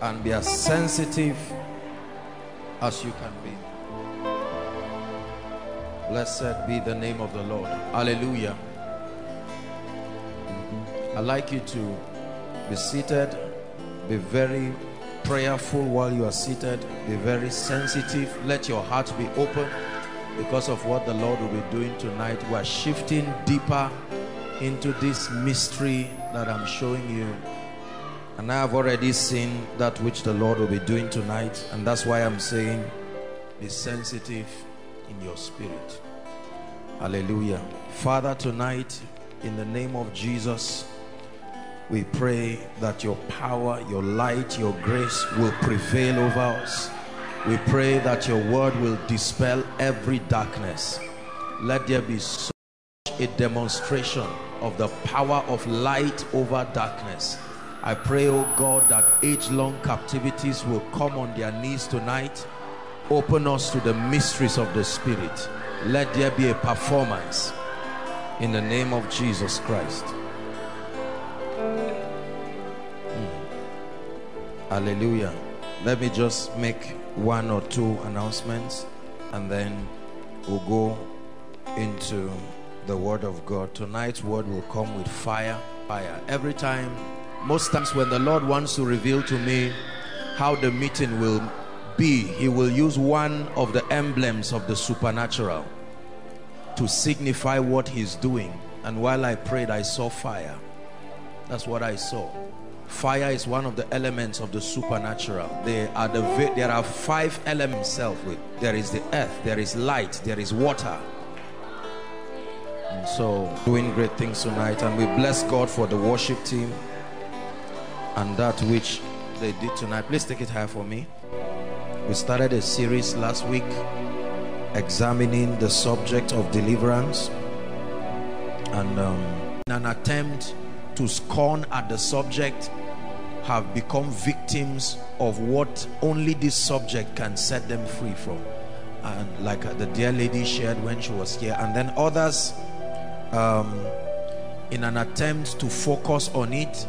and be as sensitive as you can be. Blessed be the name of the Lord. Hallelujah. I'd like you to be seated, be very prayerful while you are seated, be very sensitive. Let your heart be open because of what the Lord will be doing tonight. We are shifting deeper into this mystery that I'm showing you. And I have already seen that which the Lord will be doing tonight. And that's why I'm saying, be sensitive in your spirit. Hallelujah. Father, tonight, in the name of Jesus, we pray that your power, your light, your grace will prevail over us. We pray that your word will dispel every darkness. Let there be such a demonstration of the power of light over darkness. I pray, oh God, that age-long captivities will come on their knees tonight. Open us to the mysteries of the Spirit. Let there be a performance in the name of Jesus Christ. Hmm. Hallelujah. Let me just make one or two announcements and then we'll go into the word of God. Tonight's word will come with fire. Fire. Every time, most times when the Lord wants to reveal to me how the meeting will be, he will use one of the emblems of the supernatural to signify what he's doing. And while I prayed, I saw fire. That's what I saw. Fire is one of the elements of the supernatural. There are the there are five elements self with. There is the earth, there is light, there is water, and so doing great things tonight and we bless God for the worship team and that which they did tonight. Please take it high for me. We started a series last week examining the subject of deliverance and um, in an attempt to scorn at the subject have become victims of what only this subject can set them free from. And like the dear lady shared when she was here. And then others um, in an attempt to focus on it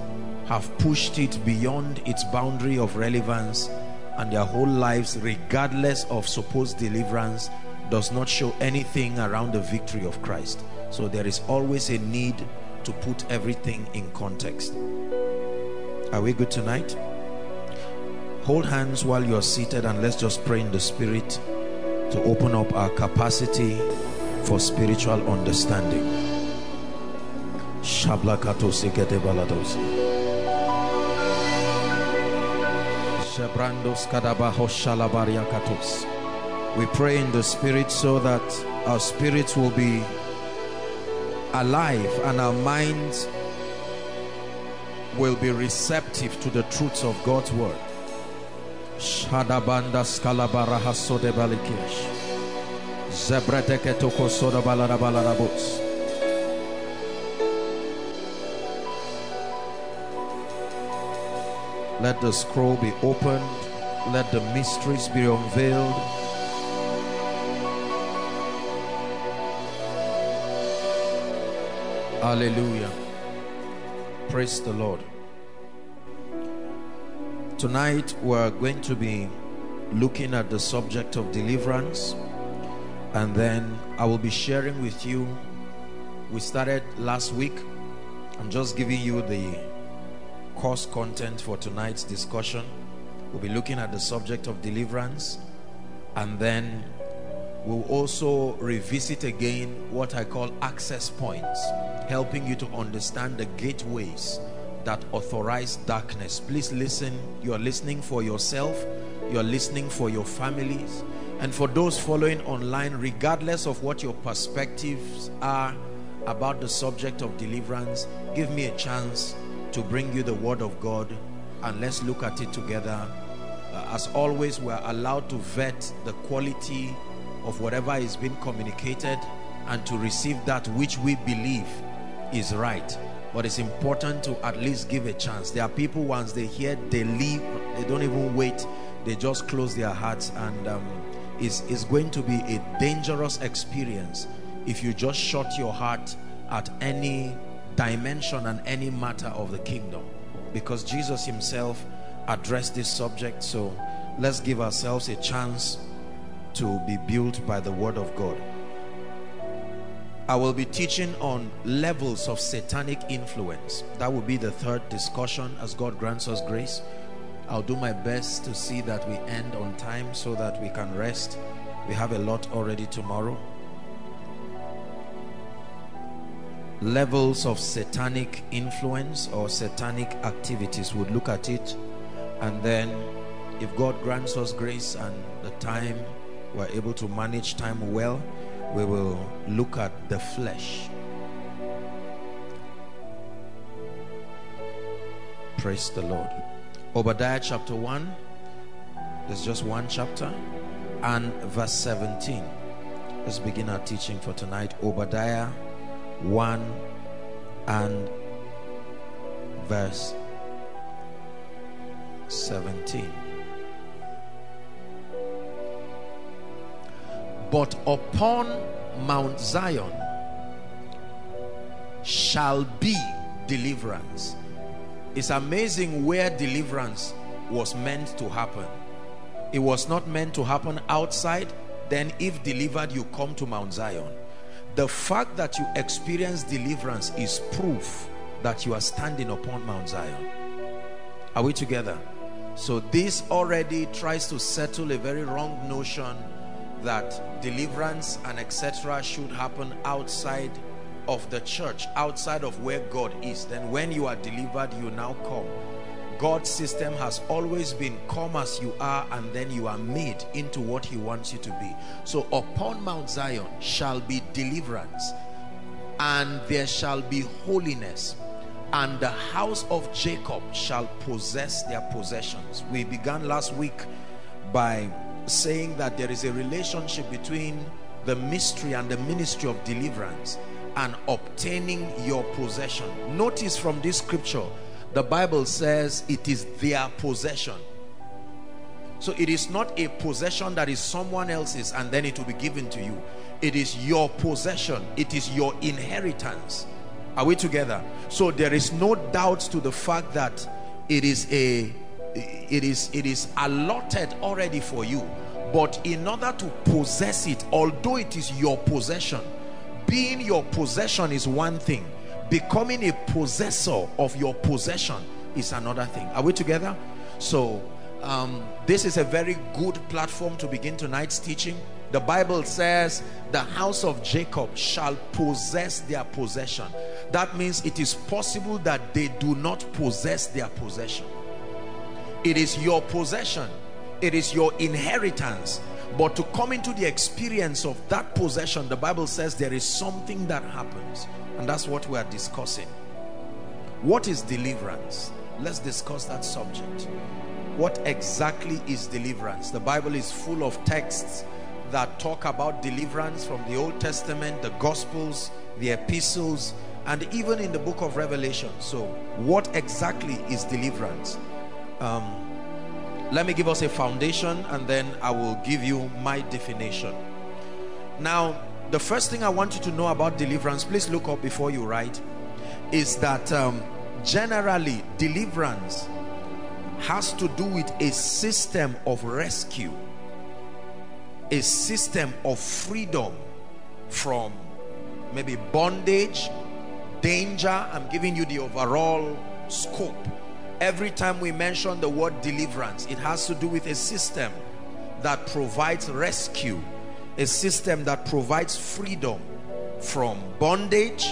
have pushed it beyond its boundary of relevance and their whole lives regardless of supposed deliverance does not show anything around the victory of Christ. So there is always a need to put everything in context. Are we good tonight? Hold hands while you're seated and let's just pray in the spirit to open up our capacity for spiritual understanding We pray in the spirit so that our spirits will be alive and our minds will be receptive to the truths of God's word. Shadabanda. Let the scroll be opened. Let the mysteries be unveiled. Hallelujah. Praise the Lord. Tonight we're going to be looking at the subject of deliverance and then I will be sharing with you we started last week I'm just giving you the course content for tonight's discussion. We'll be looking at the subject of deliverance and then we'll also revisit again what I call access points, helping you to understand the gateways that authorize darkness. Please listen. You are listening for yourself. You are listening for your families. And for those following online, regardless of what your perspectives are about the subject of deliverance, give me a chance to bring you the word of God and let's look at it together. Uh, as always we're allowed to vet the quality of whatever is being communicated and to receive that which we believe is right. But it's important to at least give a chance. There are people once they hear they leave they don't even wait. They just close their hearts and um, it's, it's going to be a dangerous experience if you just shut your heart at any dimension and any matter of the kingdom because Jesus himself addressed this subject. So let's give ourselves a chance to be built by the word of God. I will be teaching on levels of satanic influence. That will be the third discussion as God grants us grace. I'll do my best to see that we end on time so that we can rest. We have a lot already tomorrow. Levels of satanic influence or satanic activities. We'll look at it and then if God grants us grace and the time we're able to manage time well, we will look at the flesh. Praise the Lord. Obadiah chapter 1, there's just one chapter, and verse 17. Let's begin our teaching for tonight. Obadiah 1 and verse 17. But upon Mount Zion shall be deliverance. It's amazing where deliverance was meant to happen. It was not meant to happen outside. Then if delivered, you come to Mount Zion. The fact that you experience deliverance is proof that you are standing upon Mount Zion. Are we together? So this already tries to settle a very wrong notion that deliverance and etc should happen outside of the church outside of where God is then when you are delivered you now come God's system has always been come as you are and then you are made into what he wants you to be so upon Mount Zion shall be deliverance and there shall be holiness and the house of Jacob shall possess their possessions we began last week by saying that there is a relationship between the mystery and the ministry of deliverance and obtaining your possession. Notice from this scripture, the Bible says it is their possession. So it is not a possession that is someone else's and then it will be given to you. It is your possession. It is your inheritance. Are we together? So there is no doubt to the fact that it is a it is it is allotted already for you but in order to possess it although it is your possession being your possession is one thing becoming a possessor of your possession is another thing. Are we together? So um, this is a very good platform to begin tonight's teaching. The bible says the house of jacob shall possess their possession. That means it is possible that they do not possess their possession. It is your possession. It is your inheritance but to come into the experience of that possession the bible says there is something that happens. And that's what we are discussing. What is deliverance? Let's discuss that subject. What exactly is deliverance? The bible is full of texts that talk about deliverance from the old testament the gospels the epistles and even in the book of revelation. So what exactly is deliverance? Um, let me give us a foundation and then I will give you my definition. Now the first thing I want you to know about deliverance please look up before you write is that um, generally deliverance has to do with a system of rescue a system of freedom from maybe bondage danger. I'm giving you the overall scope every time we mention the word deliverance it has to do with a system that provides rescue a system that provides freedom from bondage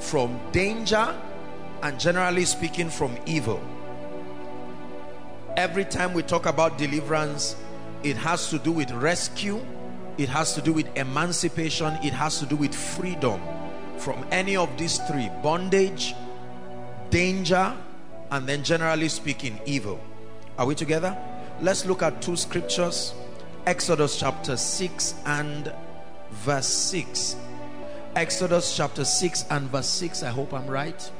from danger and generally speaking from evil. Every time we talk about deliverance it has to do with rescue it has to do with emancipation it has to do with freedom from any of these three bondage danger and then generally speaking evil. Are we together? Let's look at two scriptures exodus chapter 6 and verse 6 exodus chapter 6 and verse 6 i hope i'm right.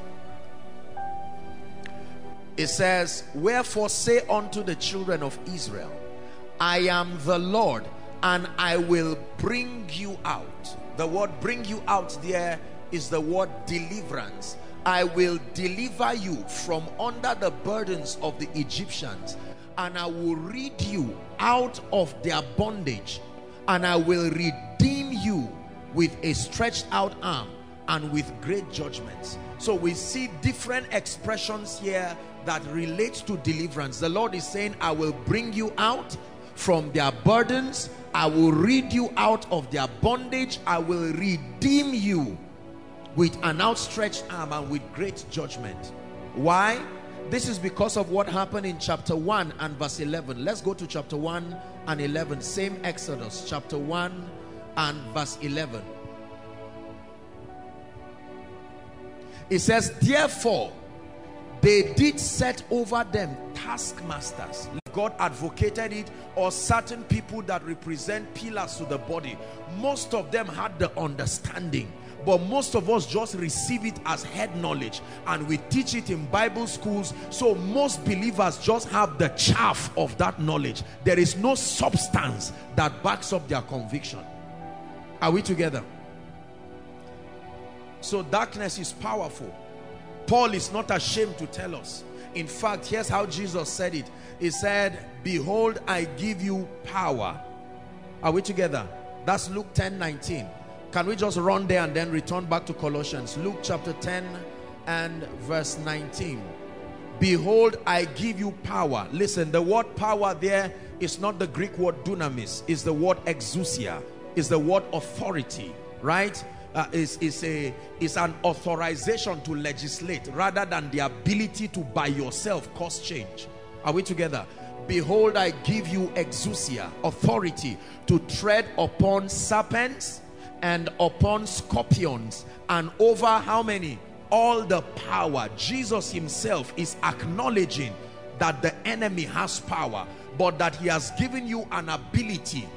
It says wherefore say unto the children of israel i am the lord and i will bring you out. The word bring you out there is the word deliverance I will deliver you from under the burdens of the Egyptians and I will rid you out of their bondage and I will redeem you with a stretched out arm and with great judgments. So we see different expressions here that relate to deliverance. The Lord is saying, I will bring you out from their burdens. I will rid you out of their bondage. I will redeem you with an outstretched arm and with great judgment. Why? This is because of what happened in chapter 1 and verse 11. Let's go to chapter 1 and 11. Same Exodus, chapter 1 and verse 11. It says, Therefore, they did set over them taskmasters. God advocated it, or certain people that represent pillars to the body. Most of them had the understanding but most of us just receive it as head knowledge and we teach it in Bible schools. So most believers just have the chaff of that knowledge. There is no substance that backs up their conviction. Are we together? So darkness is powerful. Paul is not ashamed to tell us. In fact here's how Jesus said it. He said behold I give you power. Are we together? That's Luke 10 19 can we just run there and then return back to Colossians? Luke chapter 10 and verse 19. Behold, I give you power. Listen, the word power there is not the Greek word dunamis. It's the word exousia. It's the word authority, right? Uh, is is a is an authorization to legislate rather than the ability to by yourself cause change. Are we together? Behold, I give you exousia, authority to tread upon serpents and upon scorpions and over how many? All the power. Jesus himself is acknowledging that the enemy has power but that he has given you an ability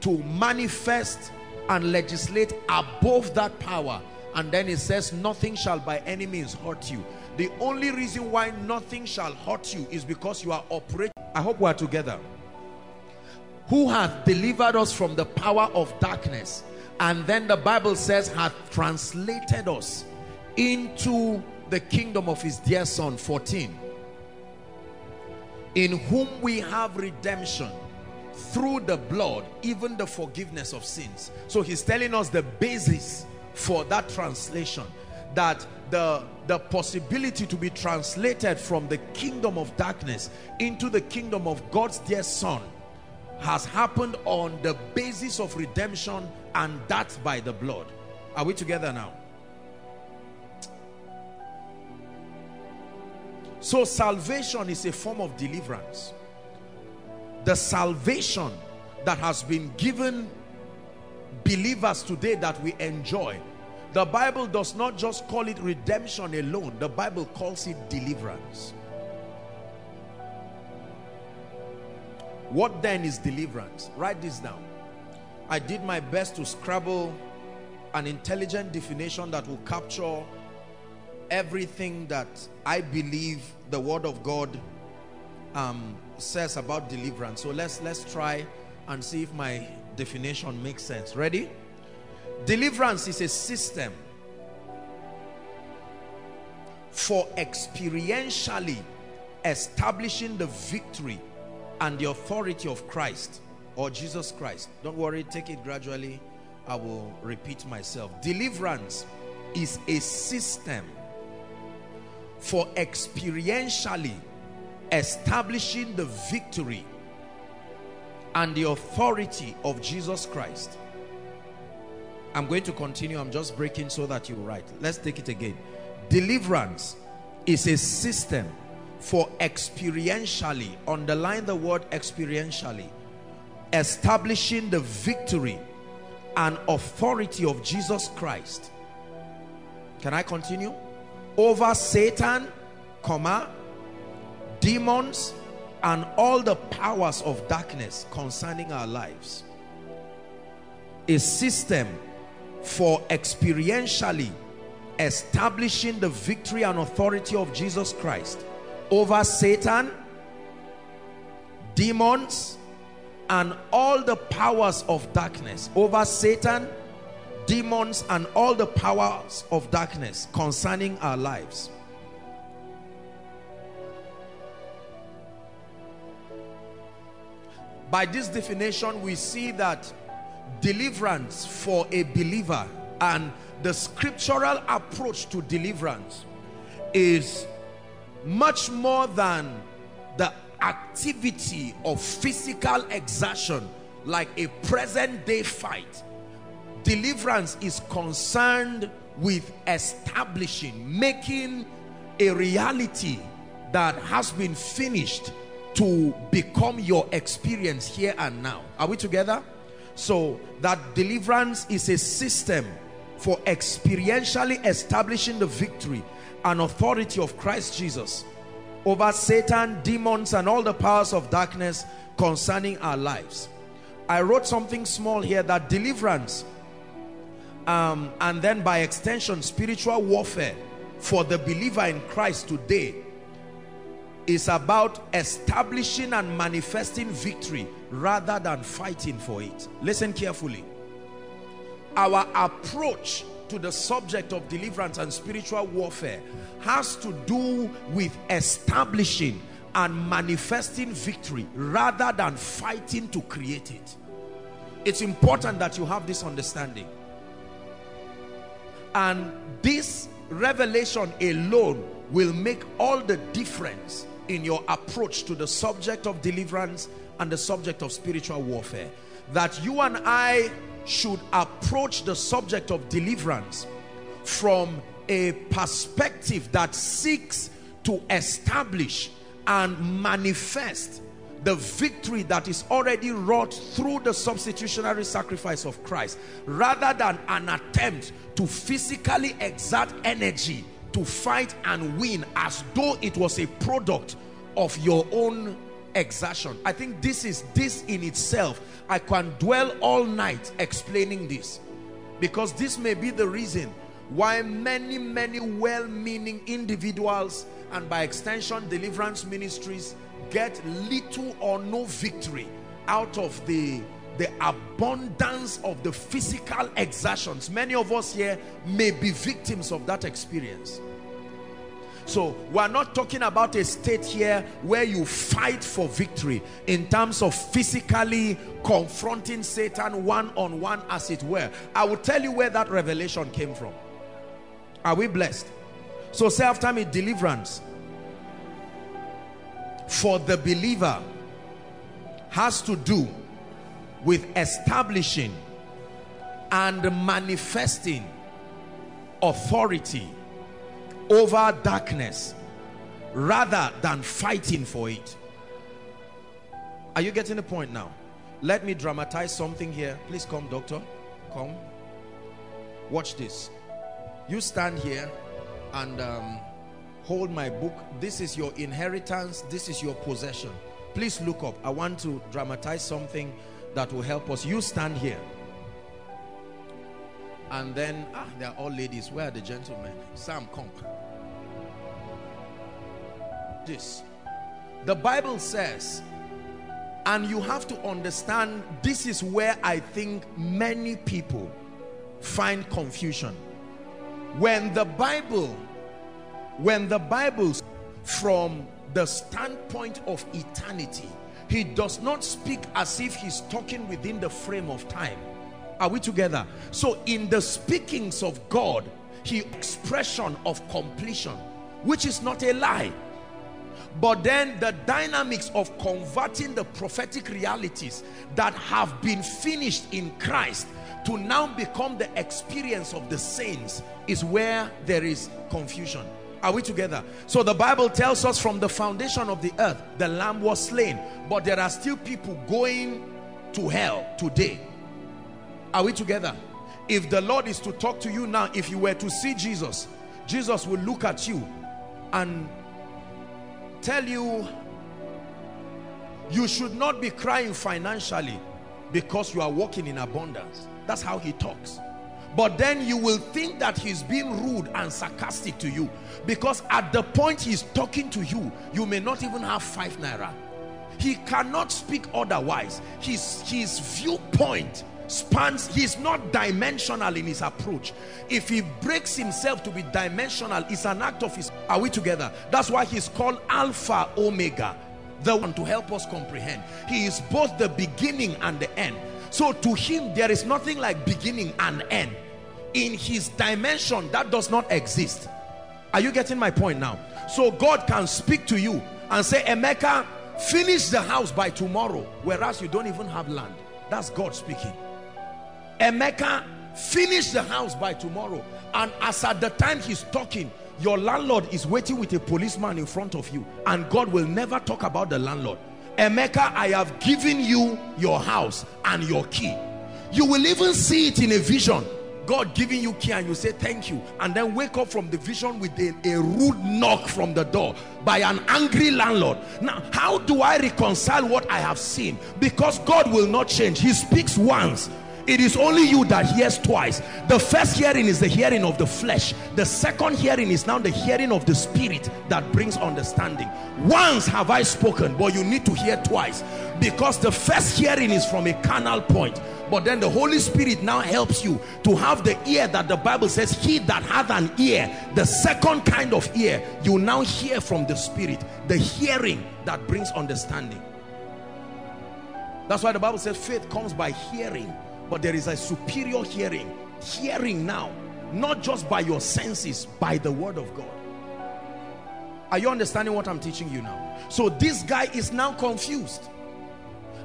to manifest and legislate above that power. And then it says nothing shall by any means hurt you. The only reason why nothing shall hurt you is because you are operating. I hope we are together. Who hath delivered us from the power of darkness and then the Bible says hath translated us into the kingdom of his dear son 14 in whom we have redemption through the blood even the forgiveness of sins. So he's telling us the basis for that translation that the the possibility to be translated from the kingdom of darkness into the kingdom of God's dear son has happened on the basis of redemption and that by the blood. Are we together now? So salvation is a form of deliverance. The salvation that has been given believers today that we enjoy. The Bible does not just call it redemption alone. The Bible calls it deliverance. What then is deliverance? Write this down. I did my best to scrabble an intelligent definition that will capture everything that I believe the word of God um, says about deliverance. So let's let's try and see if my definition makes sense. Ready? Deliverance is a system for experientially establishing the victory and the authority of Christ or Jesus Christ. Don't worry, take it gradually. I will repeat myself. Deliverance is a system for experientially establishing the victory and the authority of Jesus Christ. I'm going to continue. I'm just breaking so that you write. Let's take it again. Deliverance is a system for experientially, underline the word experientially, establishing the victory and authority of Jesus Christ. Can I continue? Over Satan, comma, demons, and all the powers of darkness concerning our lives. A system for experientially establishing the victory and authority of Jesus Christ over Satan, demons, and all the powers of darkness over Satan, demons, and all the powers of darkness concerning our lives. By this definition, we see that deliverance for a believer and the scriptural approach to deliverance is much more than the activity of physical exertion like a present day fight. Deliverance is concerned with establishing making a reality that has been finished to become your experience here and now. Are we together? So that deliverance is a system for experientially establishing the victory and authority of Christ Jesus over Satan, demons, and all the powers of darkness concerning our lives. I wrote something small here that deliverance um, and then by extension spiritual warfare for the believer in Christ today is about establishing and manifesting victory rather than fighting for it. Listen carefully. Our approach to the subject of deliverance and spiritual warfare has to do with establishing and manifesting victory rather than fighting to create it. It's important that you have this understanding. And this revelation alone will make all the difference in your approach to the subject of deliverance and the subject of spiritual warfare. That you and I should approach the subject of deliverance from a perspective that seeks to establish and manifest the victory that is already wrought through the substitutionary sacrifice of Christ rather than an attempt to physically exert energy to fight and win as though it was a product of your own exertion. I think this is this in itself. I can dwell all night explaining this because this may be the reason why many, many well-meaning individuals and by extension deliverance ministries get little or no victory out of the the abundance of the physical exertions many of us here may be victims of that experience so we're not talking about a state here where you fight for victory in terms of physically confronting Satan one-on-one as it were. I will tell you where that revelation came from. Are we blessed? So say after me, deliverance for the believer has to do with establishing and manifesting authority over darkness rather than fighting for it. Are you getting the point now? Let me dramatize something here. Please come, doctor. Come. Watch this. You stand here and um, hold my book. This is your inheritance. This is your possession. Please look up. I want to dramatize something that will help us. You stand here. And then, ah, they are all ladies. Where are the gentlemen? Sam, come. This. The Bible says, and you have to understand, this is where I think many people find confusion. When the Bible, when the Bible from the standpoint of eternity, he does not speak as if he's talking within the frame of time. Are we together? So in the speakings of God, he expression of completion, which is not a lie. But then the dynamics of converting the prophetic realities that have been finished in Christ to now become the experience of the saints is where there is confusion. Are we together? So the Bible tells us from the foundation of the earth, the lamb was slain. But there are still people going to hell today. Are we together? If the Lord is to talk to you now, if you were to see Jesus, Jesus will look at you and tell you, you should not be crying financially because you are walking in abundance. That's how he talks. But then you will think that he's being rude and sarcastic to you because at the point he's talking to you, you may not even have five naira. He cannot speak otherwise. His, his viewpoint spans, he's not dimensional in his approach. If he breaks himself to be dimensional, it's an act of his, are we together? That's why he's called Alpha Omega, the one to help us comprehend. He is both the beginning and the end. So to him, there is nothing like beginning and end. In his dimension, that does not exist. Are you getting my point now? So God can speak to you and say, Emeka, finish the house by tomorrow, whereas you don't even have land. That's God speaking. Emeka, finish the house by tomorrow. And as at the time he's talking, your landlord is waiting with a policeman in front of you. And God will never talk about the landlord. Emeka, I have given you your house and your key. You will even see it in a vision. God giving you key and you say thank you and then wake up from the vision with a, a, rude knock from the door by an angry landlord now how do I reconcile what I have seen because God will not change he speaks once it is only you that hears twice. The first hearing is the hearing of the flesh. The second hearing is now the hearing of the spirit that brings understanding. Once have I spoken but you need to hear twice. Because the first hearing is from a carnal point but then the Holy Spirit now helps you to have the ear that the Bible says he that hath an ear the second kind of ear you now hear from the Spirit the hearing that brings understanding. That's why the Bible says faith comes by hearing but there is a superior hearing hearing now not just by your senses by the word of God are you understanding what I'm teaching you now so this guy is now confused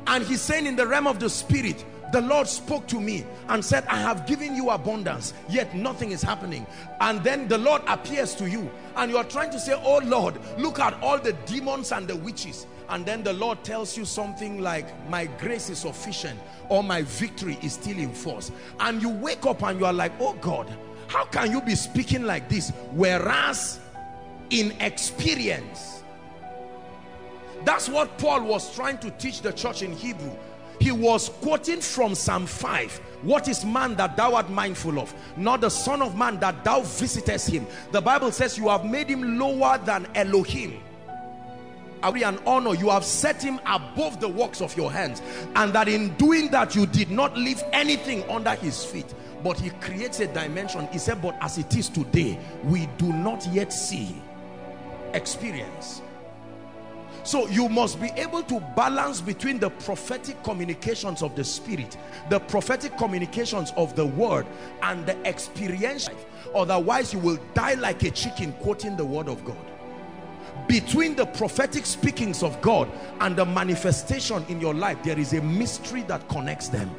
and he's saying in the realm of the spirit the Lord spoke to me and said, I have given you abundance, yet nothing is happening. And then the Lord appears to you and you're trying to say, oh Lord, look at all the demons and the witches. And then the Lord tells you something like, my grace is sufficient or my victory is still in force. And you wake up and you are like, oh God, how can you be speaking like this? Whereas in experience, that's what Paul was trying to teach the church in Hebrew he was quoting from Psalm 5 what is man that thou art mindful of not the son of man that thou visitest him the Bible says you have made him lower than Elohim and honor you have set him above the works of your hands and that in doing that you did not leave anything under his feet but he creates a dimension he said but as it is today we do not yet see experience so you must be able to balance between the prophetic communications of the spirit, the prophetic communications of the word and the experience. Otherwise you will die like a chicken quoting the word of God. Between the prophetic speakings of God and the manifestation in your life, there is a mystery that connects them.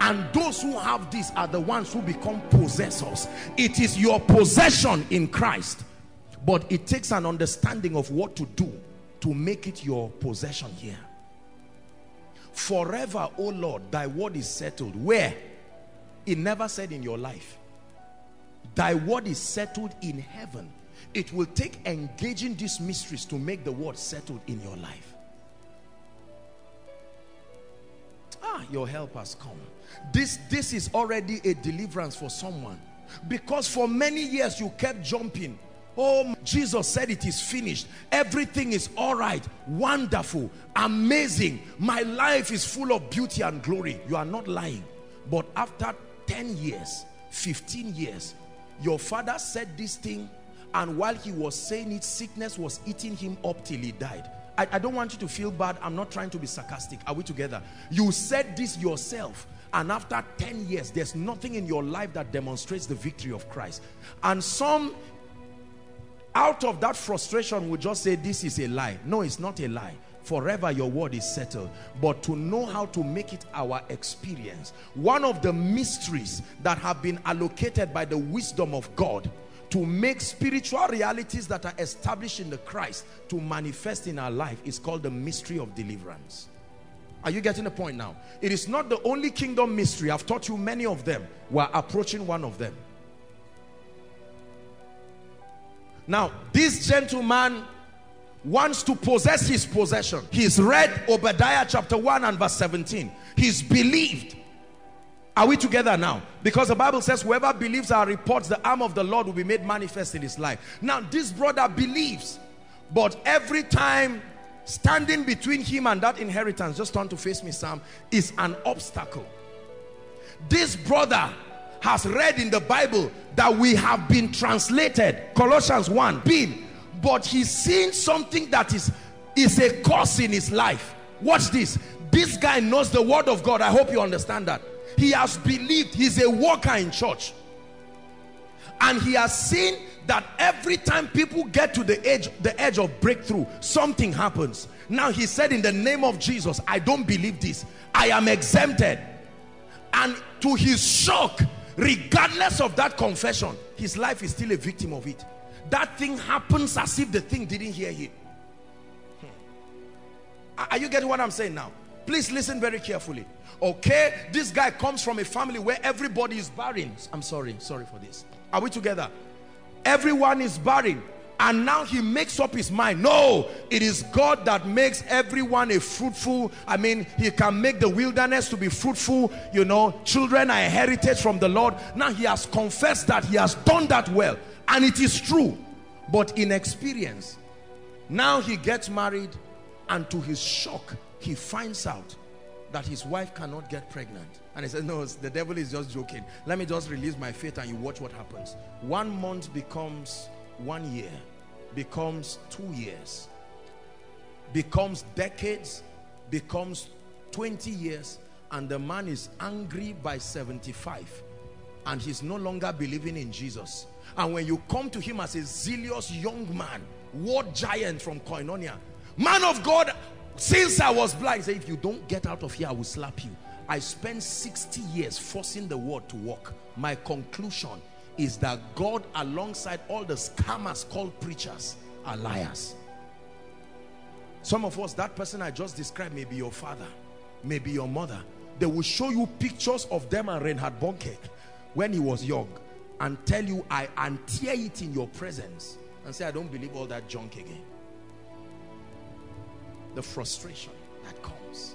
And those who have this are the ones who become possessors. It is your possession in Christ. But it takes an understanding of what to do to make it your possession here. Forever, O Lord, thy word is settled. Where? It never said in your life. Thy word is settled in heaven. It will take engaging these mysteries to make the word settled in your life. Ah, your help has come. This, this is already a deliverance for someone. Because for many years you kept jumping Oh, Jesus said it is finished. Everything is all right, wonderful, amazing. My life is full of beauty and glory. You are not lying. But after 10 years, 15 years, your father said this thing and while he was saying it, sickness was eating him up till he died. I, I don't want you to feel bad. I'm not trying to be sarcastic. Are we together? You said this yourself and after 10 years there's nothing in your life that demonstrates the victory of Christ and some out of that frustration will just say this is a lie no it's not a lie forever your word is settled but to know how to make it our experience one of the mysteries that have been allocated by the wisdom of God to make spiritual realities that are established in the Christ to manifest in our life is called the mystery of deliverance are you getting the point now it is not the only kingdom mystery I've taught you many of them we're approaching one of them Now, this gentleman wants to possess his possession. He's read Obadiah chapter 1 and verse 17. He's believed. Are we together now? Because the Bible says whoever believes our reports, the arm of the Lord will be made manifest in his life. Now, this brother believes, but every time standing between him and that inheritance, just turn to face me, Sam, is an obstacle. This brother has read in the Bible that we have been translated. Colossians 1, been. But he's seen something that is, is a curse in his life. Watch this. This guy knows the word of God. I hope you understand that. He has believed. He's a worker in church. And he has seen that every time people get to the edge, the edge of breakthrough, something happens. Now he said in the name of Jesus, I don't believe this. I am exempted. And to his shock, regardless of that confession, his life is still a victim of it. That thing happens as if the thing didn't hear him. Hmm. Are you getting what I'm saying now? Please listen very carefully. Okay, this guy comes from a family where everybody is barren. I'm sorry, sorry for this. Are we together? Everyone is barren. And now he makes up his mind. No, it is God that makes everyone a fruitful. I mean, he can make the wilderness to be fruitful. You know, children are a heritage from the Lord. Now he has confessed that he has done that well. And it is true. But in experience, now he gets married and to his shock, he finds out that his wife cannot get pregnant. And he says, no, the devil is just joking. Let me just release my faith and you watch what happens. One month becomes one year, becomes two years, becomes decades, becomes 20 years, and the man is angry by 75 and he's no longer believing in Jesus. And when you come to him as a zealous young man, war giant from Koinonia, man of God, since I was blind, say, if you don't get out of here, I will slap you. I spent 60 years forcing the word to work. My conclusion is that God, alongside all the scammers called preachers, are liars. Some of us, that person I just described may be your father, may be your mother. They will show you pictures of them and Reinhard Bonnke when he was young and tell you, I and tear it in your presence and say, I don't believe all that junk again the frustration that comes.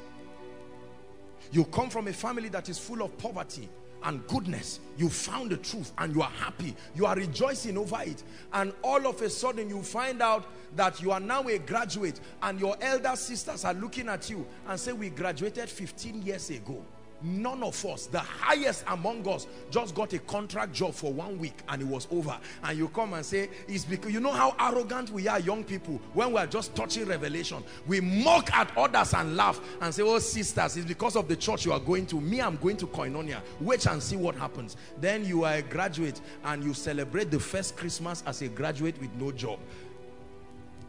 You come from a family that is full of poverty and goodness. You found the truth and you are happy. You are rejoicing over it. And all of a sudden you find out that you are now a graduate and your elder sisters are looking at you and say, we graduated 15 years ago none of us the highest among us just got a contract job for one week and it was over. And you come and say it's because you know how arrogant we are young people when we are just touching revelation. We mock at others and laugh and say oh sisters it's because of the church you are going to. Me i'm going to koinonia. Wait and see what happens. Then you are a graduate and you celebrate the first christmas as a graduate with no job.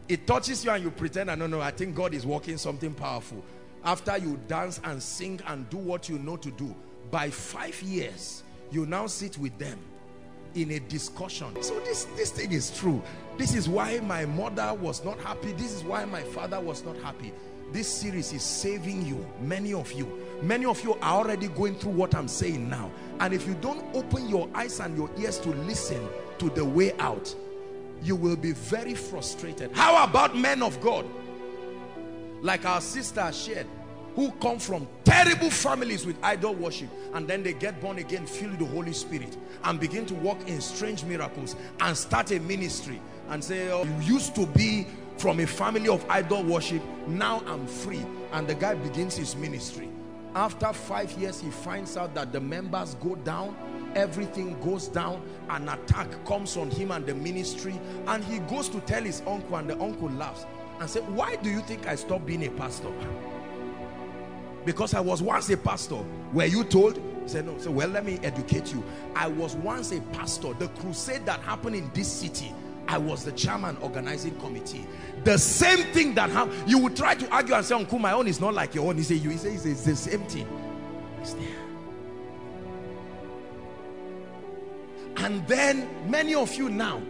It touches you and you pretend i don't know i think god is working something powerful after you dance and sing and do what you know to do by five years you now sit with them in a discussion. So this this thing is true. This is why my mother was not happy. This is why my father was not happy. This series is saving you many of you. Many of you are already going through what i'm saying now. And if you don't open your eyes and your ears to listen to the way out you will be very frustrated. How about men of god like our sister shared who come from terrible families with idol worship and then they get born again filled with the Holy Spirit and begin to walk in strange miracles and start a ministry and say oh, you used to be from a family of idol worship now I'm free. And the guy begins his ministry. After five years he finds out that the members go down everything goes down an attack comes on him and the ministry and he goes to tell his uncle and the uncle laughs and said, why do you think I stopped being a pastor? Because I was once a pastor. Were you told? Said, no. So, well, let me educate you. I was once a pastor. The crusade that happened in this city, I was the chairman organizing committee. The same thing that happened. You would try to argue and say, Uncle, my own is not like your own. He said, you. He says, it's the same thing. It's there. And then many of you now,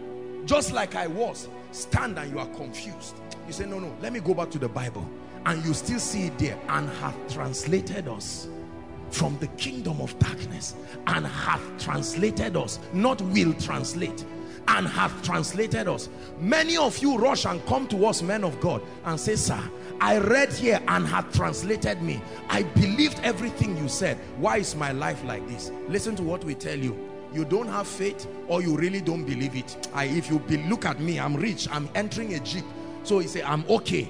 just like I was, stand and you are confused. You say, no, no, let me go back to the Bible. And you still see it there. And hath translated us from the kingdom of darkness. And hath translated us. Not will translate. And hath translated us. Many of you rush and come to us, men of God, and say, sir, I read here and hath translated me. I believed everything you said. Why is my life like this? Listen to what we tell you you don't have faith or you really don't believe it I, if you be, look at me i'm rich i'm entering a jeep so he said, I'm okay.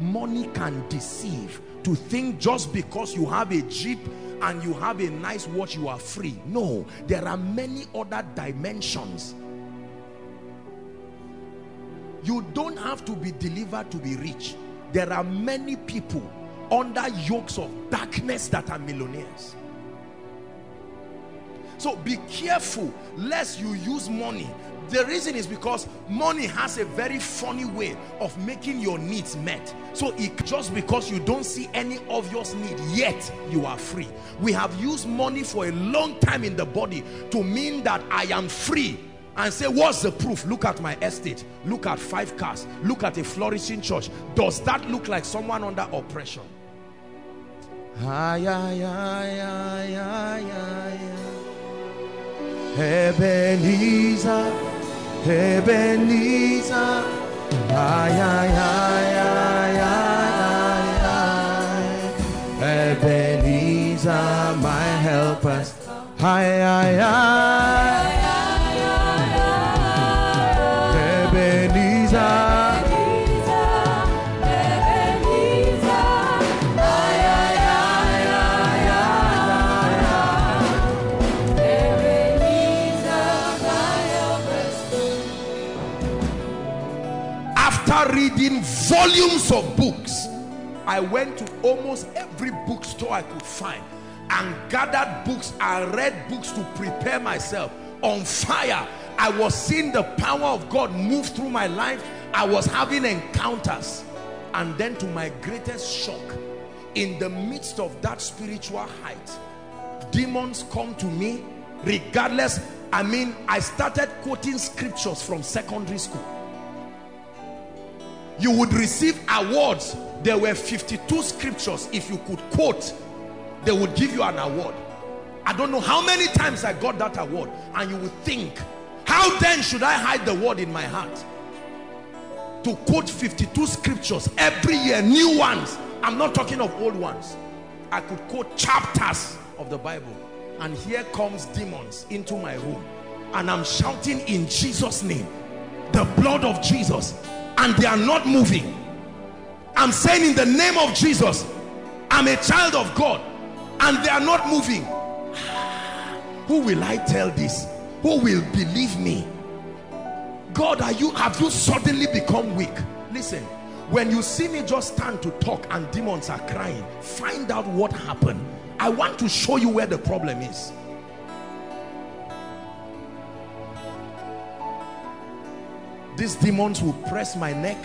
money can deceive. To think just because you have a jeep and you have a nice watch you are free. No there are many other dimensions. You don't have to be delivered to be rich. There are many people under yokes of darkness that are millionaires. So be careful lest you use money the reason is because money has a very funny way of making your needs met. So it just because you don't see any obvious need yet you are free. We have used money for a long time in the body to mean that i am free. And say what's the proof? Look at my estate. Look at five cars. Look at a flourishing church. Does that look like someone under oppression. Ebenezer, Ebenezer, ay, ay, ay, ay, ay, ay, ay. Ebenezer, my helper, ay, ay, ay. Volumes of books. I went to almost every bookstore I could find and gathered books and read books to prepare myself. On fire I was seeing the power of God move through my life. I was having encounters. And then to my greatest shock in the midst of that spiritual height demons come to me. Regardless I mean I started quoting scriptures from secondary school you would receive awards. There were 52 scriptures. If you could quote they would give you an award. I don't know how many times I got that award and you would think how then should I hide the word in my heart? To quote 52 scriptures every year new ones. I'm not talking of old ones. I could quote chapters of the Bible and here comes demons into my room and I'm shouting in Jesus name. The blood of Jesus and they are not moving. I'm saying in the name of Jesus I'm a child of God and they are not moving. Who will I tell this? Who will believe me? God are you have you suddenly become weak? Listen when you see me just stand to talk and demons are crying find out what happened. I want to show you where the problem is these demons will press my neck.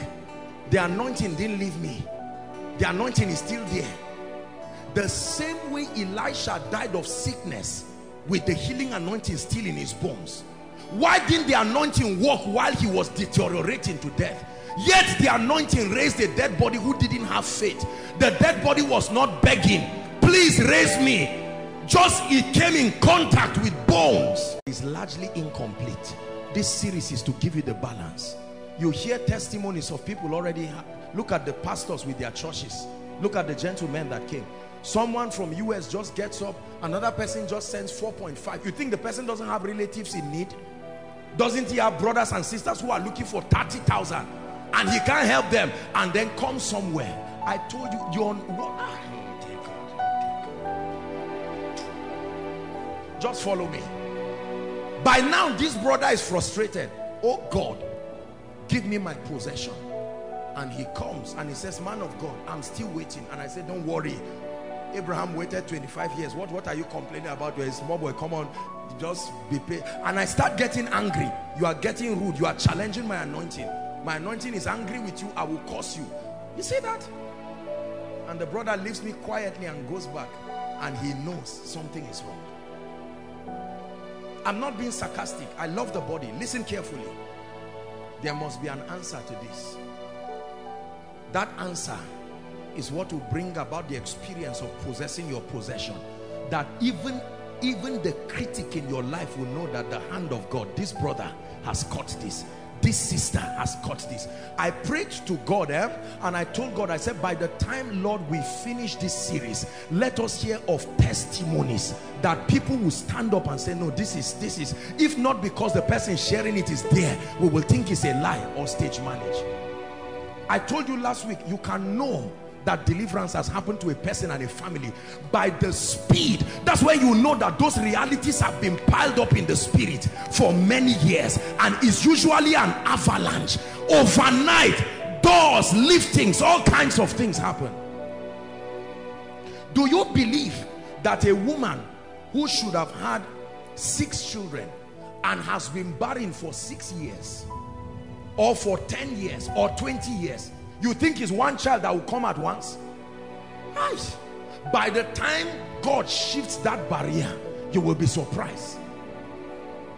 The anointing didn't leave me. The anointing is still there. The same way Elisha died of sickness with the healing anointing still in his bones. Why didn't the anointing work while he was deteriorating to death? Yet the anointing raised a dead body who didn't have faith. The dead body was not begging. Please raise me. Just it came in contact with bones. Is largely incomplete this series is to give you the balance. You hear testimonies of people already look at the pastors with their churches. Look at the gentlemen that came. Someone from US just gets up another person just sends 4.5 you think the person doesn't have relatives in need? Doesn't he have brothers and sisters who are looking for 30,000 and he can't help them and then come somewhere. I told you you're what ah, just follow me by now this brother is frustrated. Oh God give me my possession. And he comes and he says man of God I'm still waiting. And I said don't worry. Abraham waited 25 years. What what are you complaining about? You're a small boy. Come on. Just be paid and I start getting angry. You are getting rude. You are challenging my anointing. My anointing is angry with you. I will curse you. You see that? And the brother leaves me quietly and goes back. And he knows something is wrong I'm not being sarcastic. I love the body. Listen carefully. There must be an answer to this. That answer is what will bring about the experience of possessing your possession. That even even the critic in your life will know that the hand of God this brother has caught this this sister has caught this. I prayed to God eh, and I told God I said by the time Lord we finish this series let us hear of testimonies that people will stand up and say no this is this is if not because the person sharing it is there we will think it's a lie or stage manage I told you last week, you can know that deliverance has happened to a person and a family by the speed. That's when you know that those realities have been piled up in the spirit for many years. And it's usually an avalanche. Overnight doors liftings all kinds of things happen. Do you believe that a woman who should have had six children and has been barren for six years or for 10 years or 20 years you think it's one child that will come at once? Nice. By the time God shifts that barrier you will be surprised.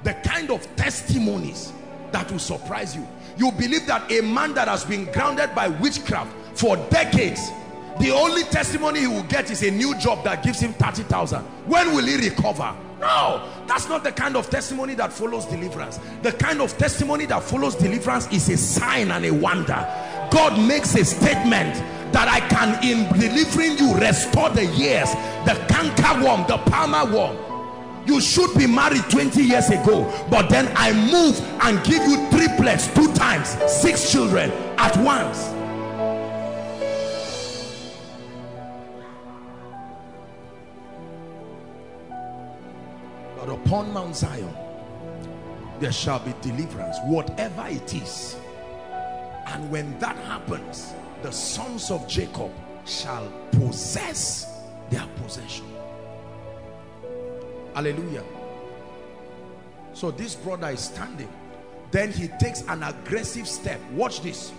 The kind of testimonies that will surprise you. You believe that a man that has been grounded by witchcraft for decades the only testimony he will get is a new job that gives him 30,000 when will he recover? No. That's not the kind of testimony that follows deliverance. The kind of testimony that follows deliverance is a sign and a wonder God makes a statement that I can in delivering you restore the years the canker worm the palmer worm. You should be married 20 years ago but then I move and give you triplets two times six children at once. But upon Mount Zion there shall be deliverance whatever it is and when that happens the sons of Jacob shall possess their possession. Hallelujah. So this brother is standing. Then he takes an aggressive step. Watch this.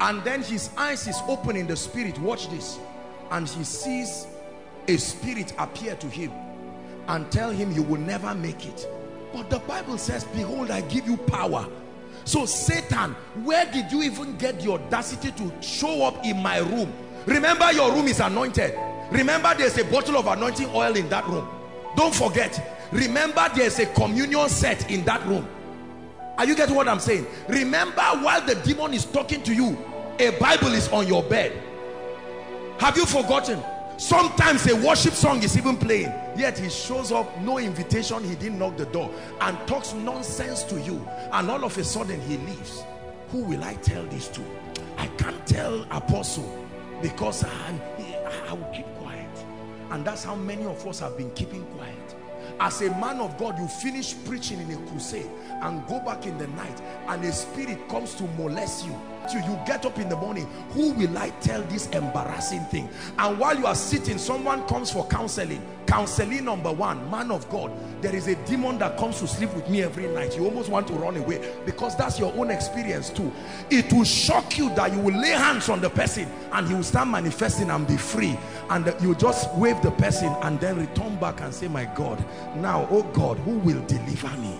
And then his eyes is open in the spirit. Watch this. And he sees a spirit appear to him and tell him you will never make it. But the bible says behold i give you power so Satan, where did you even get the audacity to show up in my room? Remember your room is anointed. Remember there's a bottle of anointing oil in that room. Don't forget. Remember there's a communion set in that room. Are you getting what I'm saying? Remember while the demon is talking to you, a Bible is on your bed. Have you forgotten? Sometimes a worship song is even playing, yet he shows up, no invitation, he didn't knock the door, and talks nonsense to you. And all of a sudden he leaves. Who will I tell this to? I can't tell Apostle because I, I will keep quiet. And that's how many of us have been keeping quiet. As a man of God, you finish preaching in a crusade and go back in the night and a spirit comes to molest you you. You get up in the morning. Who will i tell this embarrassing thing? And while you are sitting someone comes for counseling. Counseling number one man of god there is a demon that comes to sleep with me every night. You almost want to run away because that's your own experience too. It will shock you that you will lay hands on the person and he will start manifesting and be free. And you just wave the person and then return back and say my god now oh god who will deliver me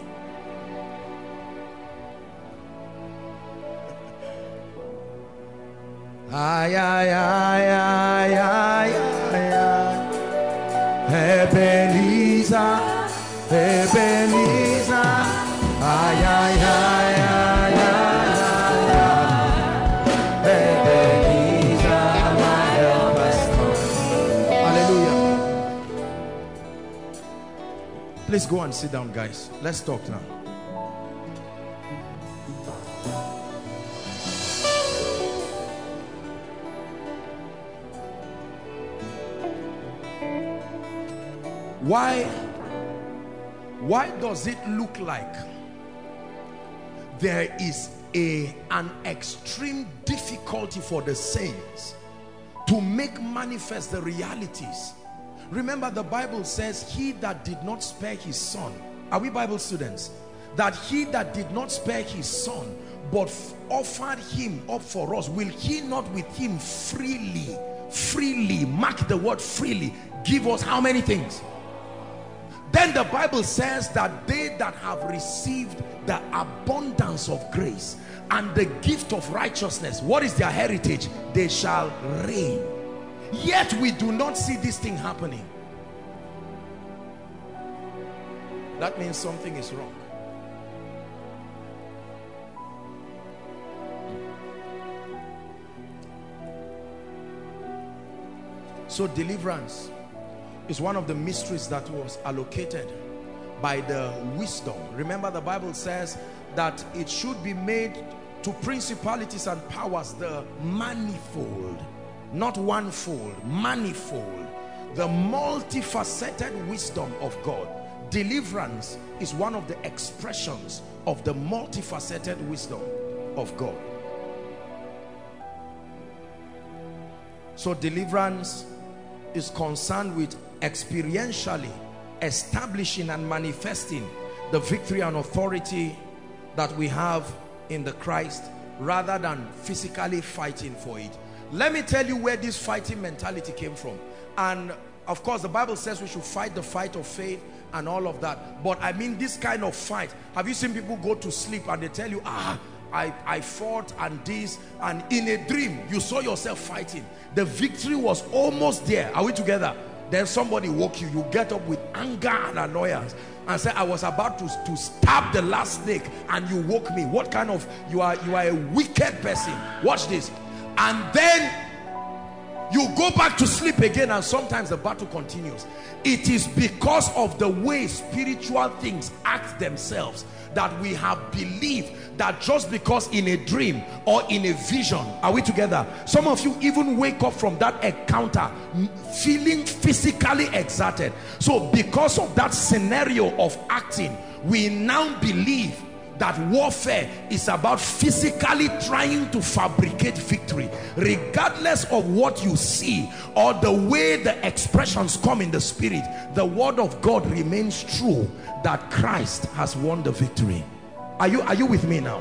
Ay, ay, ay, ay, ay, ay, ay. Ebenezer, Ebenezer. Ay, ay, ay, ay, ay, ay, ay. Ebenezer, my help has come. Hallelujah. Please go and sit down, guys. Let's talk now. Why why does it look like there is a an extreme difficulty for the saints to make manifest the realities? Remember the bible says he that did not spare his son are we bible students? That he that did not spare his son but offered him up for us will he not with him freely freely mark the word freely give us how many things then the Bible says that they that have received the abundance of grace and the gift of righteousness, what is their heritage? They shall reign. Yet we do not see this thing happening. That means something is wrong. So deliverance is one of the mysteries that was allocated by the wisdom. Remember the Bible says that it should be made to principalities and powers the manifold not one fold manifold. The multifaceted wisdom of God. Deliverance is one of the expressions of the multifaceted wisdom of God. So deliverance is concerned with experientially establishing and manifesting the victory and authority that we have in the Christ rather than physically fighting for it. Let me tell you where this fighting mentality came from. And of course, the Bible says we should fight the fight of faith and all of that. But I mean this kind of fight. Have you seen people go to sleep and they tell you, ah, I, I fought and this and in a dream you saw yourself fighting the victory was almost there are we together then somebody woke you. You get up with anger and annoyance and say I was about to, to stab the last snake and you woke me. What kind of you are you are a wicked person. Watch this. And then you go back to sleep again and sometimes the battle continues. It is because of the way spiritual things act themselves that we have believed that just because in a dream or in a vision are we together? Some of you even wake up from that encounter feeling physically exerted so because of that scenario of acting we now believe that warfare is about physically trying to fabricate victory. Regardless of what you see or the way the expressions come in the spirit the word of God remains true that Christ has won the victory. Are you are you with me now?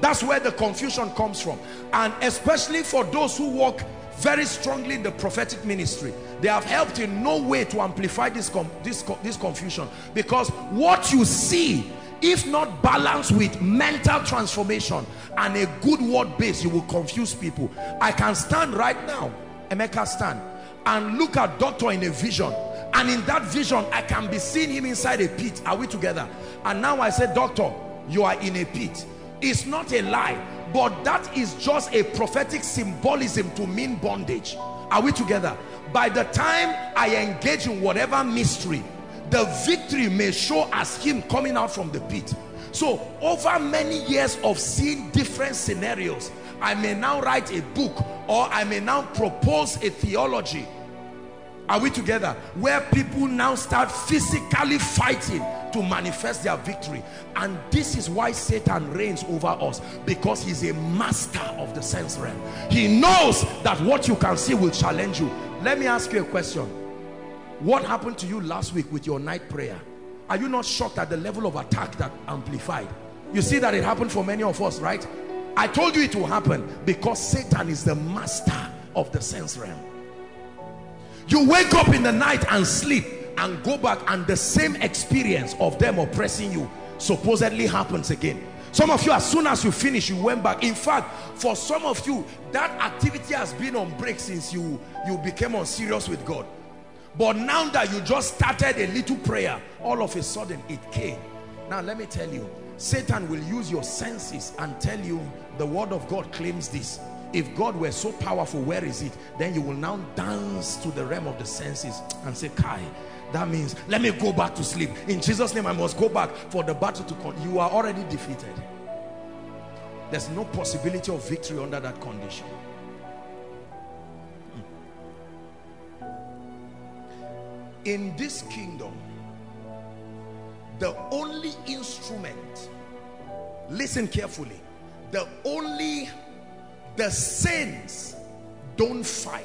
That's where the confusion comes from. And especially for those who walk very strongly in the prophetic ministry. They have helped in no way to amplify this this this confusion. Because what you see if not balanced with mental transformation and a good word base you will confuse people. I can stand right now emeka stand and look at doctor in a vision. And in that vision i can be seeing him inside a pit. Are we together? And now i say doctor you are in a pit. It's not a lie but that is just a prophetic symbolism to mean bondage. Are we together? By the time i engage in whatever mystery the victory may show as him coming out from the pit. So over many years of seeing different scenarios i may now write a book or i may now propose a theology are we together? Where people now start physically fighting to manifest their victory. And this is why Satan reigns over us because he's a master of the sense realm. He knows that what you can see will challenge you. Let me ask you a question. What happened to you last week with your night prayer? Are you not shocked at the level of attack that amplified? You see that it happened for many of us, right? I told you it will happen because Satan is the master of the sense realm. You wake up in the night and sleep and go back and the same experience of them oppressing you supposedly happens again. Some of you, as soon as you finish, you went back. In fact, for some of you, that activity has been on break since you, you became on serious with God. But now that you just started a little prayer, all of a sudden it came. Now let me tell you, Satan will use your senses and tell you the word of God claims this if God were so powerful where is it? Then you will now dance to the realm of the senses and say Kai that means let me go back to sleep. In Jesus name I must go back for the battle to come you are already defeated. There's no possibility of victory under that condition. Hmm. In this kingdom the only instrument listen carefully the only the saints don't fight.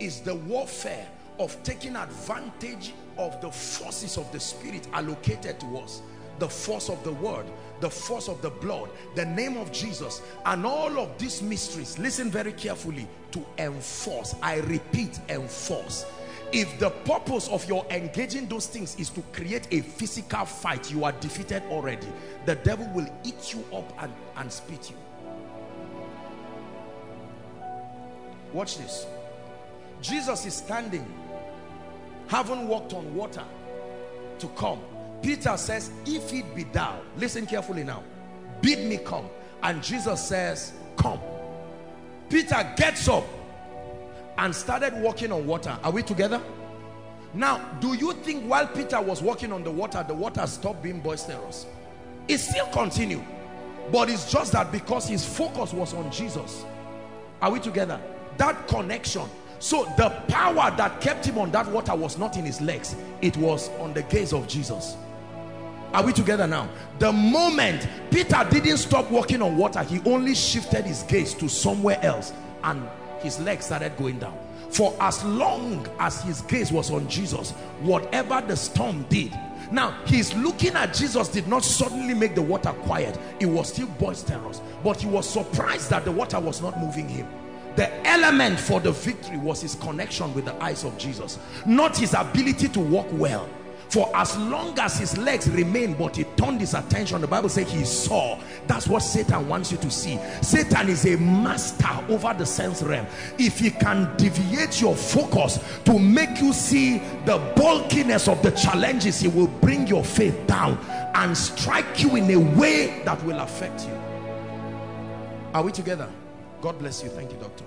Is the warfare of taking advantage of the forces of the spirit allocated to us. The force of the word the force of the blood the name of jesus and all of these mysteries. Listen very carefully to enforce. I repeat enforce. If the purpose of your engaging those things is to create a physical fight you are defeated already. The devil will eat you up and, and spit you Watch this. Jesus is standing, having walked on water to come. Peter says, if it be thou, listen carefully now, bid me come. And Jesus says, come. Peter gets up and started walking on water. Are we together? Now, do you think while Peter was walking on the water, the water stopped being boisterous? It still continued. But it's just that because his focus was on Jesus. Are we together? That connection. So the power that kept him on that water was not in his legs. It was on the gaze of Jesus. Are we together now? The moment Peter didn't stop walking on water, he only shifted his gaze to somewhere else and his legs started going down. For as long as his gaze was on Jesus, whatever the storm did, now, he's looking at Jesus did not suddenly make the water quiet. It was still boisterous. But he was surprised that the water was not moving him. The element for the victory was his connection with the eyes of Jesus. Not his ability to walk well. For as long as his legs remained, but he turned his attention, the Bible says he saw. That's what Satan wants you to see. Satan is a master over the sense realm. If he can deviate your focus to make you see the bulkiness of the challenges, he will bring your faith down and strike you in a way that will affect you. Are we together? God bless you. Thank you, doctor.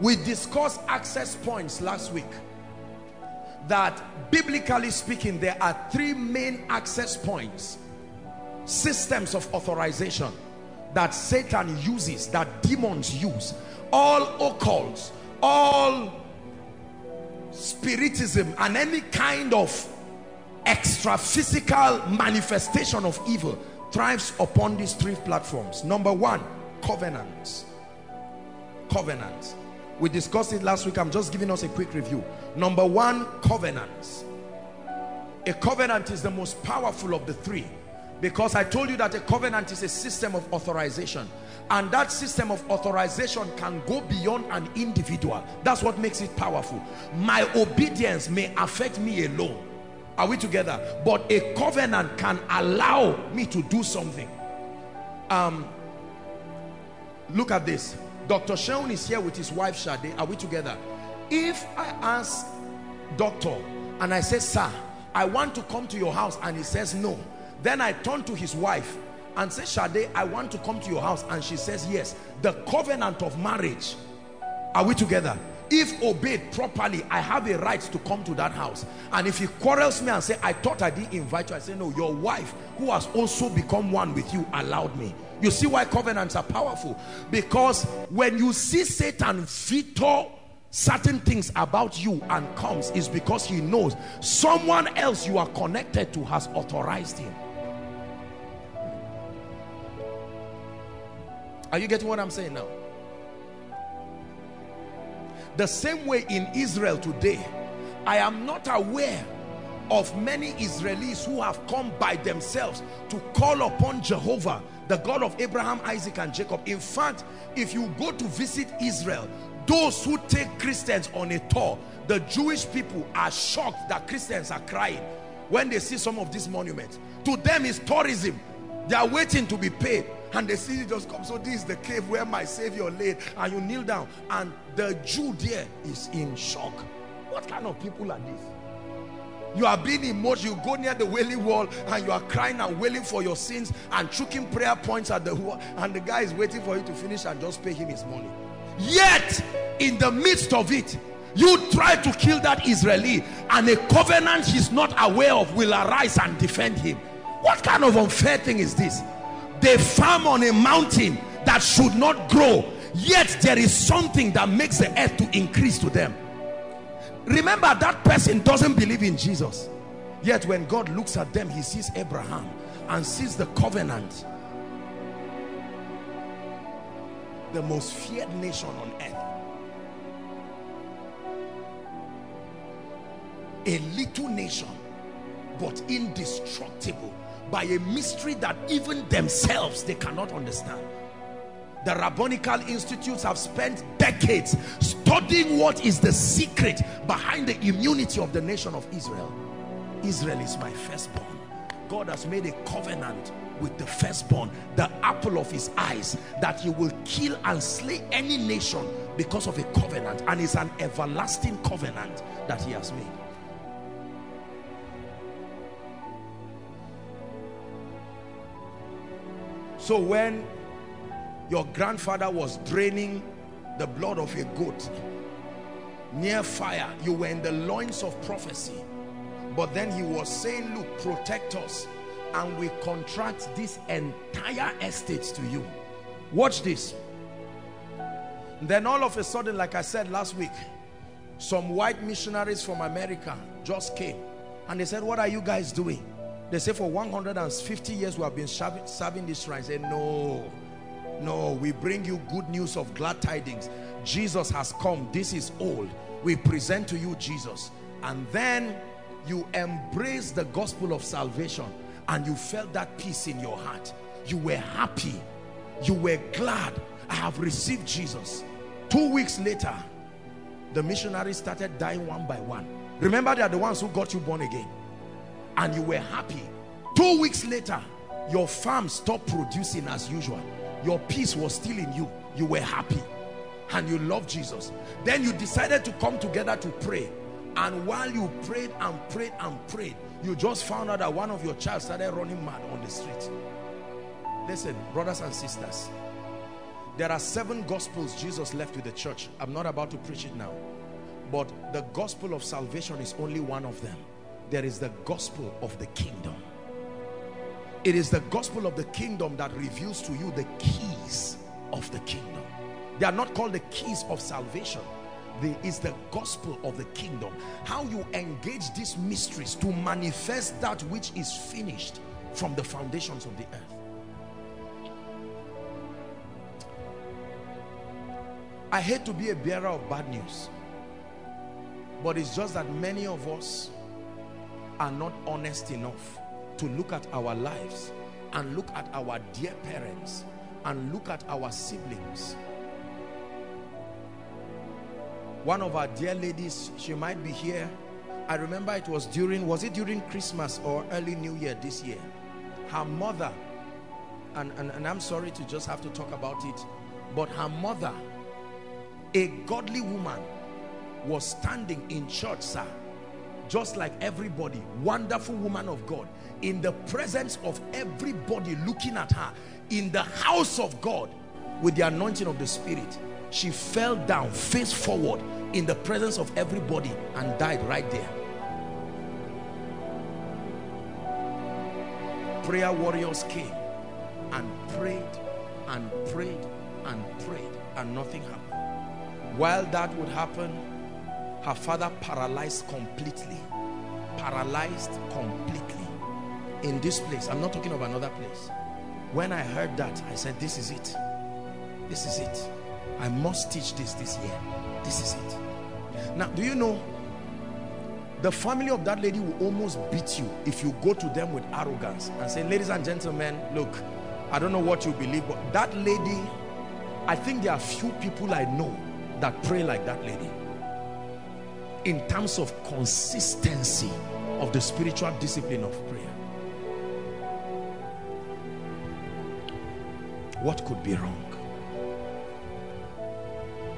we discussed access points last week that biblically speaking there are three main access points systems of authorization that Satan uses that demons use all occults all spiritism and any kind of extra physical manifestation of evil thrives upon these three platforms number one covenants covenants we discussed it last week. I'm just giving us a quick review. Number one, covenants. A covenant is the most powerful of the three because I told you that a covenant is a system of authorization and that system of authorization can go beyond an individual. That's what makes it powerful. My obedience may affect me alone. Are we together? But a covenant can allow me to do something. Um, look at this Dr. Sheon is here with his wife Shade. Are we together? If I ask doctor and I say, sir, I want to come to your house and he says no. Then I turn to his wife and say, Shade, I want to come to your house. And she says, yes. The covenant of marriage. Are we together? If obeyed properly, I have a right to come to that house. And if he quarrels me and say, I thought I didn't invite you. I say, no, your wife who has also become one with you allowed me. You see why covenants are powerful? Because when you see Satan veto certain things about you and comes is because he knows someone else you are connected to has authorized him. Are you getting what I'm saying now? The same way in Israel today, I am not aware of many Israelis who have come by themselves to call upon Jehovah the God of Abraham, Isaac and Jacob. In fact, if you go to visit Israel, those who take Christians on a tour, the Jewish people are shocked that Christians are crying when they see some of these monuments. To them is tourism. They are waiting to be paid and see it just come. So this is the cave where my savior laid. And you kneel down. And the Jew there is in shock. What kind of people are these? you are being emotional. You go near the wailing wall and you are crying and wailing for your sins and choking prayer points at the wall. And the guy is waiting for you to finish and just pay him his money. Yet in the midst of it you try to kill that Israeli and a covenant he's not aware of will arise and defend him. What kind of unfair thing is this they farm on a mountain that should not grow yet there is something that makes the earth to increase to them. Remember that person doesn't believe in Jesus. Yet when God looks at them he sees Abraham and sees the covenant. The most feared nation on earth. A little nation but indestructible by a mystery that even themselves they cannot understand the rabbinical institutes have spent decades studying what is the secret behind the immunity of the nation of Israel. Israel is my firstborn. God has made a covenant with the firstborn, the apple of his eyes, that he will kill and slay any nation because of a covenant. And it's an everlasting covenant that he has made. So when your grandfather was draining the blood of a goat near fire you were in the loins of prophecy But then he was saying, look, protect us. And we contract this entire estate to you. Watch this. Then all of a sudden, like I said last week, some white missionaries from America just came. And they said, what are you guys doing? They say for 150 years we have been serving, this shrine. Say, no, no, we bring you good news of glad tidings. Jesus has come. This is old. We present to you Jesus. And then you embrace the gospel of salvation and you felt that peace in your heart. You were happy. You were glad. I have received Jesus. Two weeks later, the missionaries started dying one by one. Remember, they are the ones who got you born again and you were happy. Two weeks later, your farm stopped producing as usual. Your peace was still in you. You were happy and you loved Jesus. Then you decided to come together to pray. And while you prayed and prayed and prayed, you just found out that one of your child started running mad on the street. Listen, brothers and sisters, there are seven gospels Jesus left with the church. I'm not about to preach it now. But the gospel of salvation is only one of them there is the gospel of the kingdom. It is the gospel of the kingdom that reveals to you the keys of the kingdom. They are not called the keys of salvation. It is the gospel of the kingdom. How you engage these mysteries to manifest that which is finished from the foundations of the earth. I hate to be a bearer of bad news. But it's just that many of us are not honest enough to look at our lives and look at our dear parents and look at our siblings. One of our dear ladies she might be here. I remember it was during was it during Christmas or early New Year this year? Her mother and, and, and I'm sorry to just have to talk about it but her mother a godly woman was standing in church sir just like everybody wonderful woman of God in the presence of everybody looking at her in the house of God with the anointing of the spirit she fell down face forward in the presence of everybody and died right there. Prayer warriors came and prayed and prayed and prayed and nothing happened. While that would happen her father paralyzed completely. Paralyzed completely. In this place i'm not talking of another place. When i heard that i said this is it. This is it. I must teach this this year. This is it. Now do you know the family of that lady will almost beat you if you go to them with arrogance and say ladies and gentlemen look i don't know what you believe but that lady i think there are few people i know that pray like that lady in terms of consistency of the spiritual discipline of prayer. What could be wrong?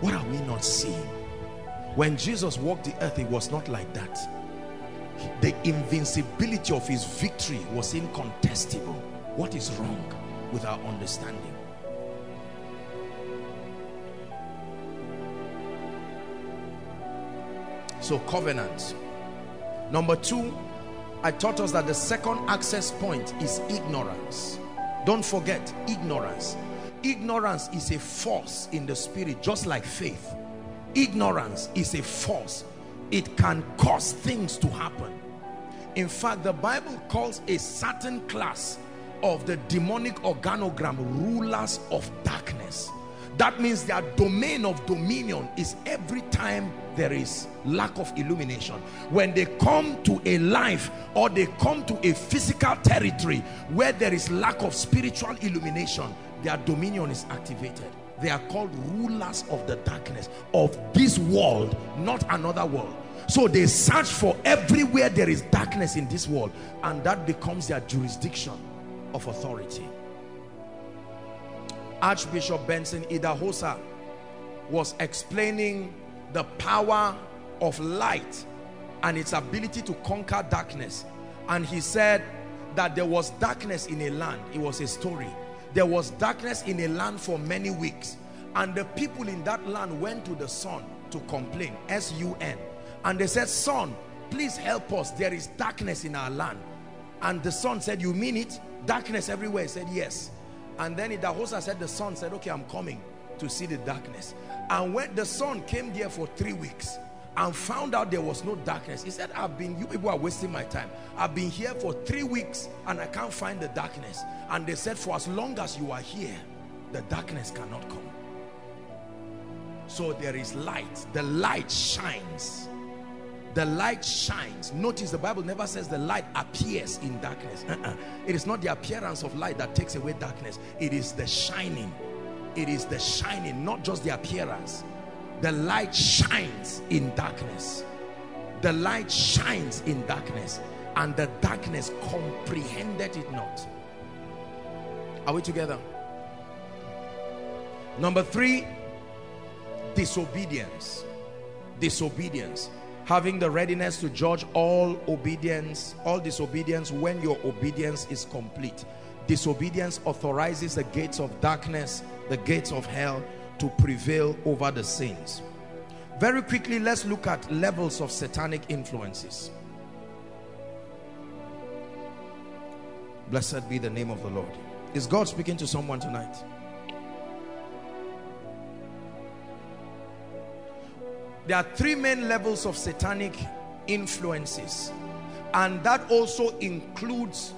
What are we not seeing? When Jesus walked the earth, it was not like that. The invincibility of his victory was incontestable. What is wrong with our understanding? So covenant. Number two, I taught us that the second access point is ignorance. Don't forget ignorance. Ignorance is a force in the spirit, just like faith. Ignorance is a force. It can cause things to happen. In fact, the Bible calls a certain class of the demonic organogram rulers of darkness. That means their domain of dominion is every time there is lack of illumination. When they come to a life or they come to a physical territory where there is lack of spiritual illumination, their dominion is activated. They are called rulers of the darkness of this world, not another world. So they search for everywhere there is darkness in this world and that becomes their jurisdiction of authority. Archbishop Benson Idahosa was explaining the power of light and its ability to conquer darkness. And he said that there was darkness in a land. It was a story. There was darkness in a land for many weeks. And the people in that land went to the sun to complain, S-U-N. And they said, son, please help us. There is darkness in our land. And the son said, you mean it? Darkness everywhere. He said, yes. And then the host said, the son said, okay, I'm coming to see the darkness. And when the son came there for three weeks and found out there was no darkness, he said, I've been, you people are wasting my time. I've been here for three weeks and I can't find the darkness. And they said, for as long as you are here, the darkness cannot come. So there is light. The light shines. The light shines. Notice the Bible never says the light appears in darkness. Uh -uh. It is not the appearance of light that takes away darkness. It is the shining. It is the shining, not just the appearance. The light shines in darkness. The light shines in darkness. And the darkness comprehended it not. Are we together? Number three, disobedience. Disobedience. Having the readiness to judge all obedience, all disobedience when your obedience is complete. Disobedience authorizes the gates of darkness, the gates of hell to prevail over the saints. Very quickly, let's look at levels of satanic influences. Blessed be the name of the Lord. Is God speaking to someone tonight? There are three main levels of satanic influences. And that also includes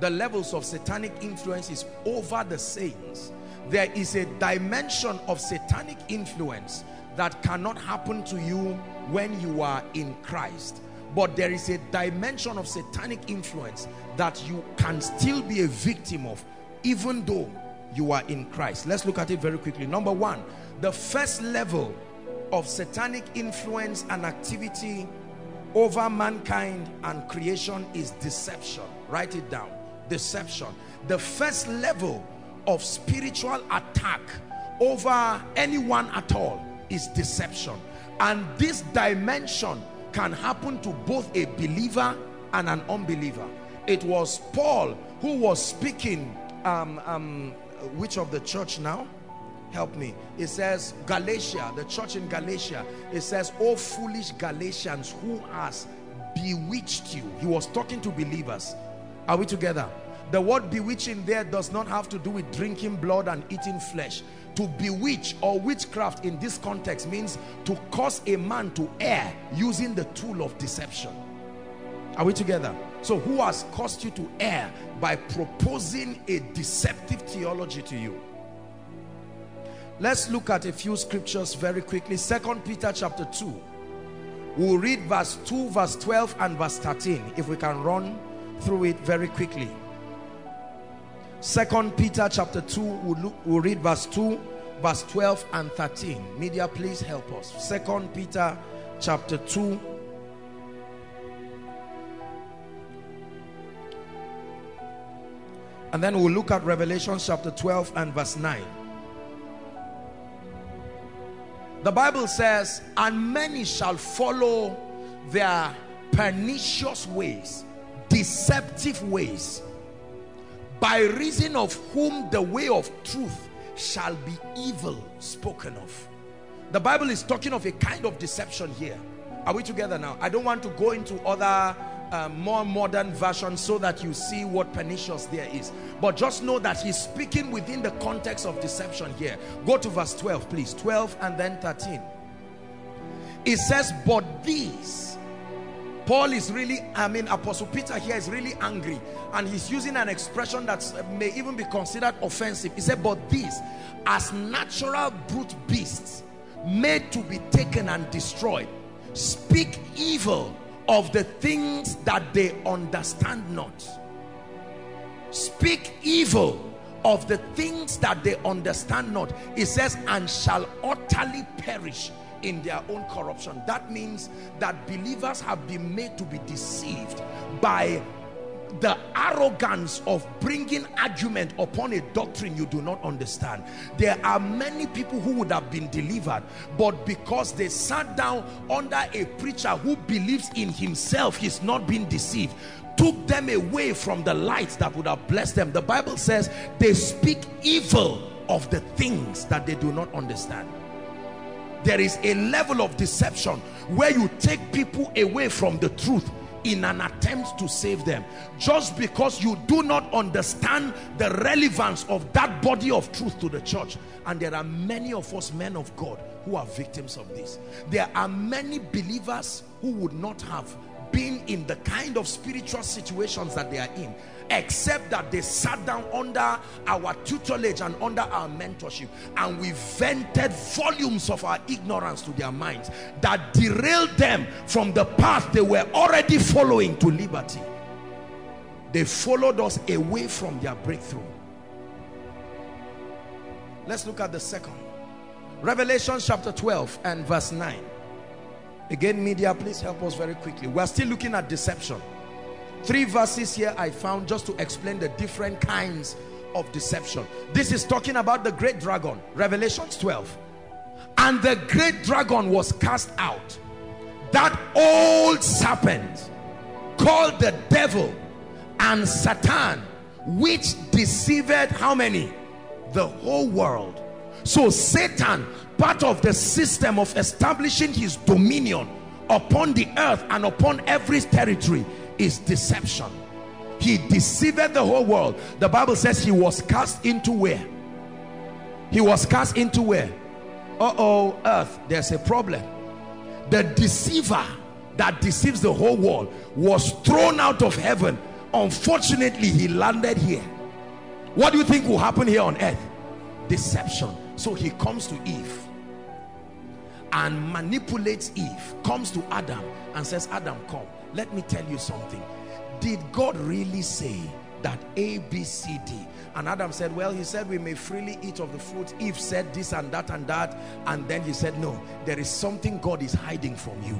the levels of satanic influences over the saints. There is a dimension of satanic influence that cannot happen to you when you are in Christ. But there is a dimension of satanic influence that you can still be a victim of even though you are in Christ. Let's look at it very quickly. Number one, the first level of satanic influence and activity over mankind and creation is deception. Write it down. Deception. The first level of spiritual attack over anyone at all is deception. And this dimension can happen to both a believer and an unbeliever. It was Paul who was speaking, um, um, which of the church now? help me it says galatia the church in galatia it says oh foolish galatians who has bewitched you he was talking to believers are we together the word bewitching there does not have to do with drinking blood and eating flesh to bewitch or witchcraft in this context means to cause a man to err using the tool of deception are we together so who has caused you to err by proposing a deceptive theology to you Let's look at a few scriptures very quickly. Second Peter chapter 2. We'll read verse 2, verse 12 and verse 13 if we can run through it very quickly. Second Peter chapter 2, we'll, look, we'll read verse 2, verse 12 and 13. Media, please help us. Second Peter chapter 2, and then we'll look at Revelation chapter 12 and verse 9. The Bible says, and many shall follow their pernicious ways, deceptive ways, by reason of whom the way of truth shall be evil spoken of. The Bible is talking of a kind of deception here. Are we together now? I don't want to go into other uh, more modern versions so that you see what pernicious there is. But just know that he's speaking within the context of deception here. Go to verse 12, please. 12 and then 13. It says, but these. Paul is really, I mean, Apostle Peter here is really angry. And he's using an expression that may even be considered offensive. He said, but these, as natural brute beasts, made to be taken and destroyed, speak evil of the things that they understand not speak evil of the things that they understand not it says and shall utterly perish in their own corruption. That means that believers have been made to be deceived by the arrogance of bringing argument upon a doctrine you do not understand. There are many people who would have been delivered but because they sat down under a preacher who believes in himself he's not being deceived took them away from the light that would have blessed them. The bible says they speak evil of the things that they do not understand there is a level of deception where you take people away from the truth in an attempt to save them. Just because you do not understand the relevance of that body of truth to the church. And there are many of us men of God who are victims of this. There are many believers who would not have been in the kind of spiritual situations that they are in except that they sat down under our tutelage and under our mentorship and we vented volumes of our ignorance to their minds that derailed them from the path they were already following to liberty. They followed us away from their breakthrough. Let's look at the second. Revelation chapter 12 and verse 9 again media please help us very quickly. We're still looking at deception Three verses here I found just to explain the different kinds of deception. This is talking about the great dragon, Revelations 12. And the great dragon was cast out. That old serpent called the devil and Satan, which deceived how many? The whole world. So Satan, part of the system of establishing his dominion upon the earth and upon every territory is deception. He deceived the whole world. The bible says he was cast into where? He was cast into where? Uh-oh earth. There's a problem. The deceiver that deceives the whole world was thrown out of heaven. Unfortunately he landed here. What do you think will happen here on earth? Deception. So he comes to eve and manipulates eve comes to adam and says adam come let me tell you something. Did God really say that A, B, C, D? And Adam said well he said we may freely eat of the fruit. Eve said this and that and that. And then he said no there is something God is hiding from you.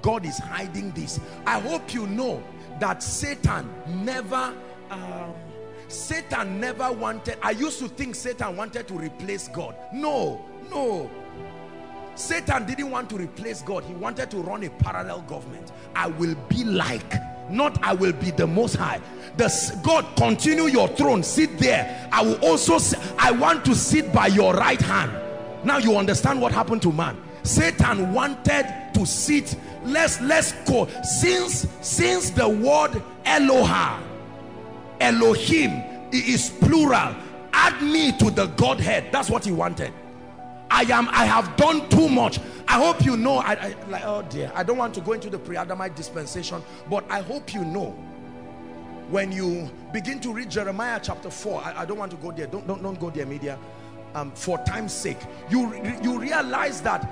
God is hiding this. I hope you know that Satan never um, Satan never wanted I used to think Satan wanted to replace God. No no Satan didn't want to replace God. He wanted to run a parallel government. I will be like, not I will be the most high. The, God, continue your throne. Sit there. I will also, I want to sit by your right hand. Now you understand what happened to man. Satan wanted to sit. Let's, let's go. Since, since the word Eloha, Elohim is plural, add me to the Godhead. That's what he wanted. I am I have done too much. I hope you know I, I like oh dear I don't want to go into the pre-Adamite dispensation but I hope you know. When you begin to read Jeremiah chapter 4 I, I don't want to go there. Don't, don't, don't go there media. Um, for time's sake. You you realize that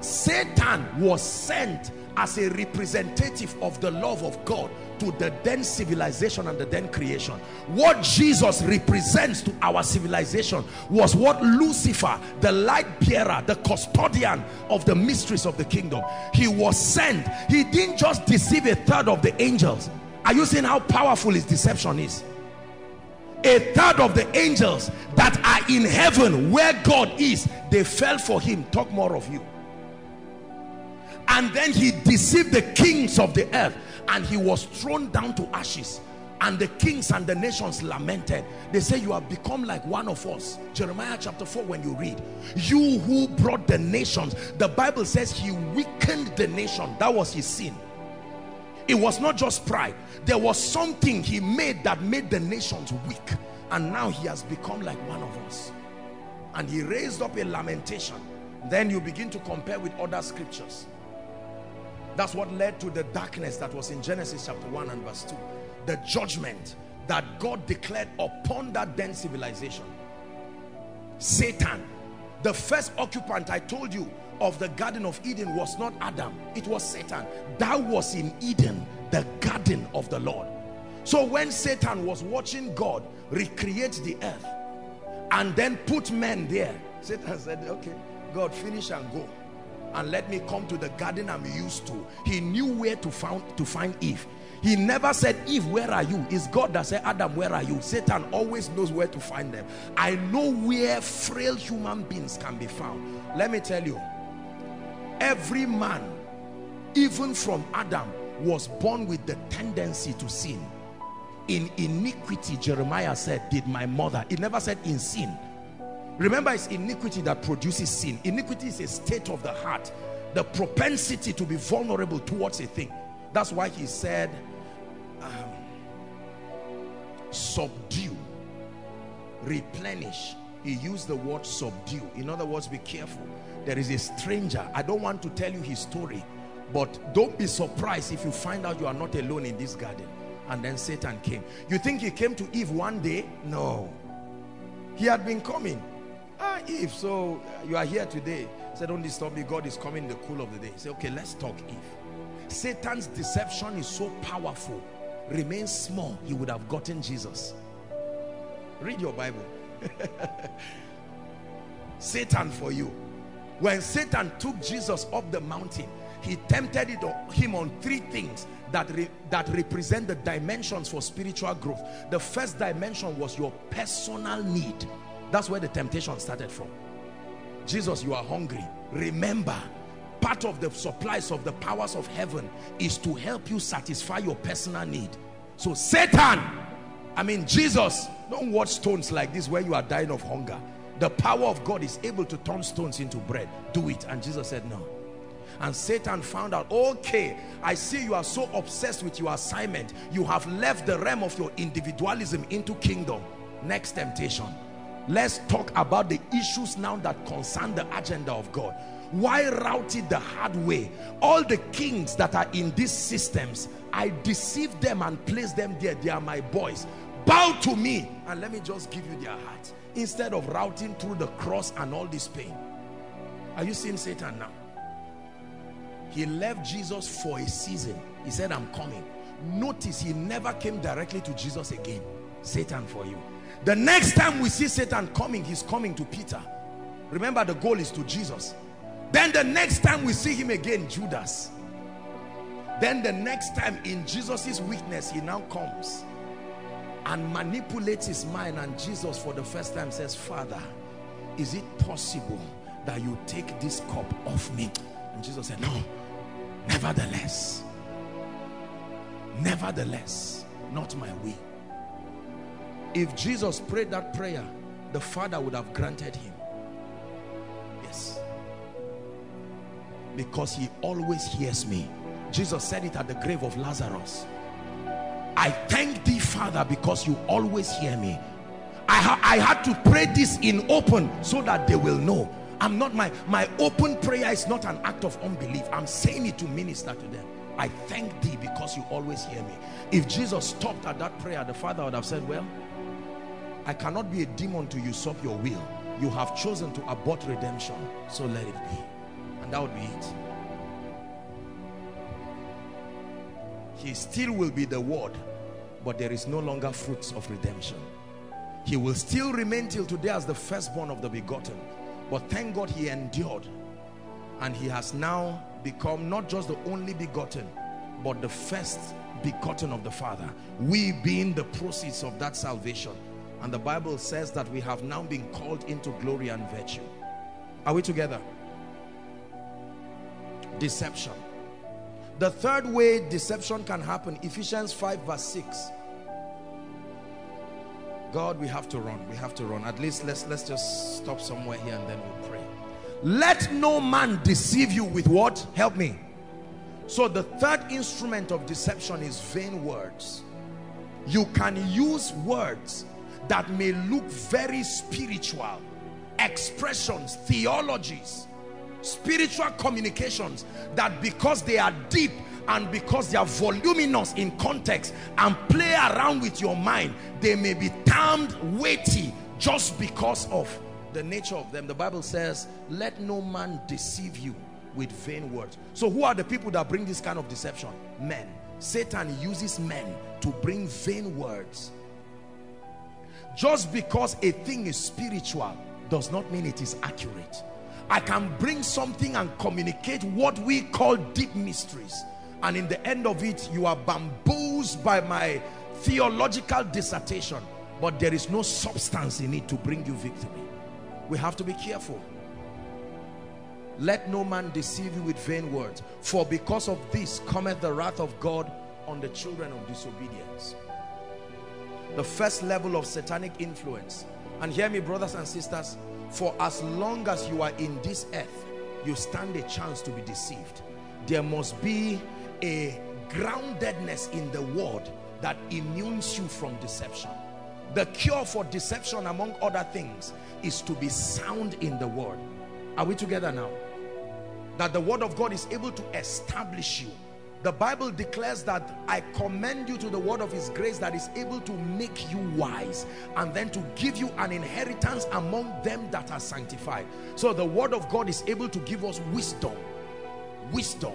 Satan was sent as a representative of the love of God to the then civilization and the then creation. What Jesus represents to our civilization was what Lucifer the light bearer the custodian of the mysteries of the kingdom he was sent. He didn't just deceive a third of the angels. Are you seeing how powerful his deception is? A third of the angels that are in heaven where God is they fell for him. Talk more of you and then he deceived the kings of the earth and he was thrown down to ashes. And the kings and the nations lamented. They say you have become like one of us. Jeremiah chapter 4 when you read you who brought the nations. The bible says he weakened the nation. That was his sin. It was not just pride. There was something he made that made the nations weak. And now he has become like one of us. And he raised up a lamentation. Then you begin to compare with other scriptures that's what led to the darkness that was in Genesis chapter 1 and verse 2. The judgment that God declared upon that then civilization. Satan, the first occupant I told you of the Garden of Eden was not Adam, it was Satan. That was in Eden, the garden of the Lord. So when Satan was watching God recreate the earth and then put men there, Satan said, okay, God finish and go and let me come to the garden I'm used to. He knew where to find to find Eve. He never said, Eve, where are you? It's God that said, Adam, where are you? Satan always knows where to find them. I know where frail human beings can be found. Let me tell you, every man, even from Adam, was born with the tendency to sin. In iniquity, Jeremiah said, did my mother. It never said in sin Remember, it's iniquity that produces sin. Iniquity is a state of the heart, the propensity to be vulnerable towards a thing. That's why he said, um, subdue, replenish. He used the word subdue. In other words, be careful. There is a stranger. I don't want to tell you his story, but don't be surprised if you find out you are not alone in this garden. And then Satan came. You think he came to Eve one day? No. He had been coming. Ah, Eve, so you are here today. Say, don't disturb me. God is coming in the cool of the day. Say, okay, let's talk, Eve. Satan's deception is so powerful. Remain small, he would have gotten Jesus. Read your Bible. Satan for you. When Satan took Jesus up the mountain, he tempted him on three things that, re, that represent the dimensions for spiritual growth. The first dimension was your personal need. That's where the temptation started from. Jesus, you are hungry. Remember, part of the supplies of the powers of heaven is to help you satisfy your personal need. So Satan, I mean Jesus, don't watch stones like this where you are dying of hunger. The power of God is able to turn stones into bread. Do it. And Jesus said no. And Satan found out, okay, I see you are so obsessed with your assignment. You have left the realm of your individualism into kingdom. Next temptation. Let's talk about the issues now that concern the agenda of God. Why route it the hard way? All the kings that are in these systems, I deceive them and place them there. They are my boys. Bow to me and let me just give you their hearts. Instead of routing through the cross and all this pain. Are you seeing Satan now? He left Jesus for a season. He said, I'm coming. Notice he never came directly to Jesus again. Satan for you. The next time we see Satan coming, he's coming to Peter. Remember the goal is to Jesus. Then the next time we see him again, Judas. Then the next time in Jesus's weakness, he now comes and manipulates his mind and Jesus for the first time says, Father, is it possible that you take this cup off me? And Jesus said, no, nevertheless, nevertheless, not my will. If Jesus prayed that prayer, the Father would have granted him. Yes. Because he always hears me. Jesus said it at the grave of Lazarus. I thank thee, Father, because you always hear me. I, ha I had to pray this in open so that they will know. I'm not my, my open prayer is not an act of unbelief. I'm saying it to minister to them. I thank thee because you always hear me. If Jesus stopped at that prayer, the Father would have said, well, I cannot be a demon to usurp your will. You have chosen to abort redemption, so let it be. And that would be it. He still will be the word, but there is no longer fruits of redemption. He will still remain till today as the firstborn of the begotten. But thank God he endured. And he has now become not just the only begotten, but the first begotten of the Father. We being the proceeds of that salvation. And the Bible says that we have now been called into glory and virtue. Are we together? Deception. The third way deception can happen, Ephesians 5 verse 6. God, we have to run. We have to run. At least let's let's just stop somewhere here and then we'll pray. Let no man deceive you with what? Help me. So the third instrument of deception is vain words. You can use words that may look very spiritual, expressions, theologies, spiritual communications that because they are deep and because they are voluminous in context and play around with your mind, they may be termed weighty just because of the nature of them. The Bible says, let no man deceive you with vain words. So who are the people that bring this kind of deception? Men. Satan uses men to bring vain words. Just because a thing is spiritual does not mean it is accurate. I can bring something and communicate what we call deep mysteries. And in the end of it, you are bamboozled by my theological dissertation. But there is no substance in it to bring you victory. We have to be careful. Let no man deceive you with vain words. For because of this cometh the wrath of God on the children of disobedience. The first level of satanic influence And hear me, brothers and sisters, for as long as you are in this earth, you stand a chance to be deceived. There must be a groundedness in the word that immunes you from deception. The cure for deception, among other things, is to be sound in the word. Are we together now? That the word of God is able to establish you the Bible declares that I commend you to the word of his grace that is able to make you wise and then to give you an inheritance among them that are sanctified. So the word of God is able to give us wisdom. Wisdom.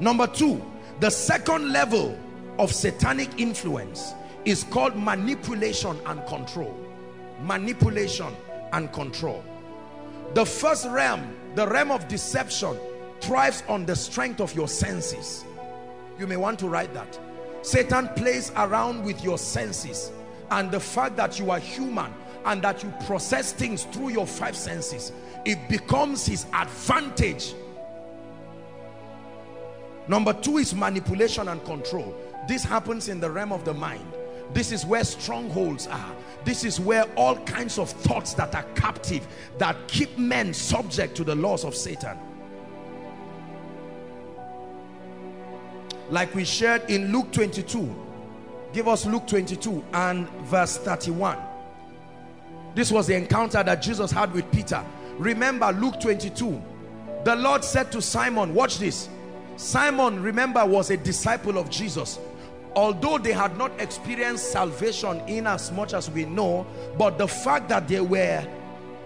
Number two, the second level of satanic influence is called manipulation and control. Manipulation and control. The first realm, the realm of deception thrives on the strength of your senses. You may want to write that. Satan plays around with your senses and the fact that you are human and that you process things through your five senses. It becomes his advantage. Number two is manipulation and control. This happens in the realm of the mind. This is where strongholds are. This is where all kinds of thoughts that are captive, that keep men subject to the laws of Satan. Like we shared in Luke 22 give us Luke 22 and verse 31 this was the encounter that Jesus had with Peter. Remember Luke 22 the Lord said to Simon watch this. Simon remember was a disciple of Jesus. Although they had not experienced salvation in as much as we know but the fact that they were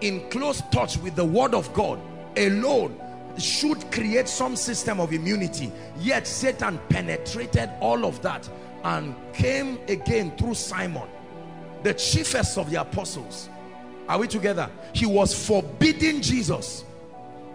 in close touch with the word of God alone should create some system of immunity. Yet Satan penetrated all of that and came again through Simon the chiefest of the apostles. Are we together? He was forbidding Jesus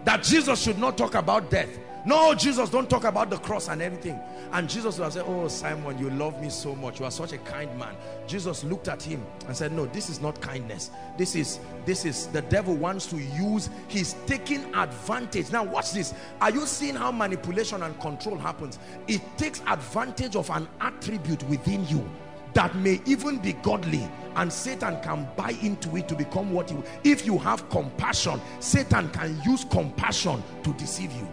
that Jesus should not talk about death no Jesus don't talk about the cross and everything. And Jesus will say oh Simon you love me so much. You are such a kind man. Jesus looked at him and said no this is not kindness. This is this is the devil wants to use. He's taking advantage. Now watch this. Are you seeing how manipulation and control happens? It takes advantage of an attribute within you that may even be godly and Satan can buy into it to become what you if you have compassion Satan can use compassion to deceive you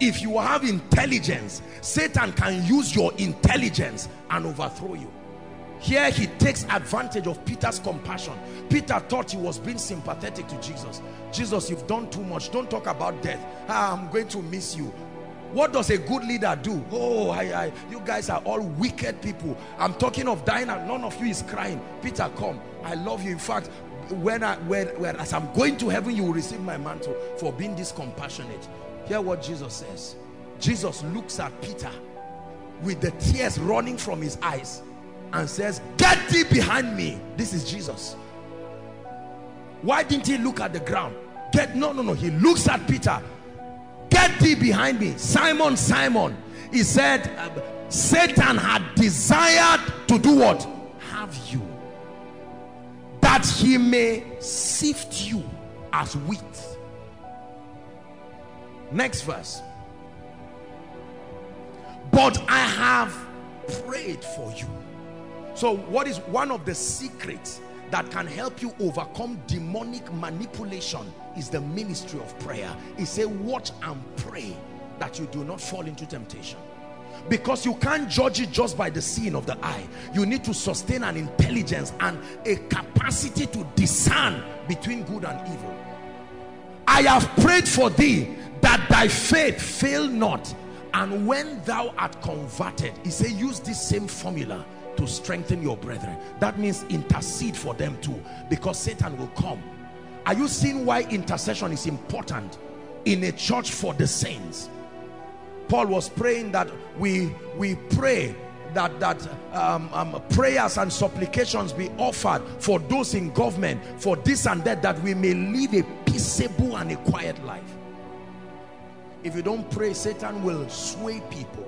if you have intelligence Satan can use your intelligence and overthrow you. Here he takes advantage of Peter's compassion. Peter thought he was being sympathetic to Jesus. Jesus you've done too much. Don't talk about death. Ah, I'm going to miss you. What does a good leader do? Oh I, I, you guys are all wicked people. I'm talking of dying and none of you is crying. Peter come. I love you. In fact when I when, when as I'm going to heaven you will receive my mantle for being this compassionate Hear what Jesus says. Jesus looks at Peter with the tears running from his eyes and says, get thee behind me. This is Jesus. Why didn't he look at the ground? Get, no, no, no. He looks at Peter. Get thee behind me. Simon, Simon. He said, um, Satan had desired to do what? Have you. That he may sift you as wheat Next verse. But I have prayed for you. So what is one of the secrets that can help you overcome demonic manipulation is the ministry of prayer. He said, watch and pray that you do not fall into temptation. Because you can't judge it just by the seeing of the eye. You need to sustain an intelligence and a capacity to discern between good and evil. I have prayed for thee that thy faith fail not and when thou art converted he say use this same formula to strengthen your brethren. That means intercede for them too because satan will come. Are you seeing why intercession is important in a church for the saints? Paul was praying that we we pray that that um, um, prayers and supplications be offered for those in government for this and that that we may live a peaceable and a quiet life. If you don't pray satan will sway people.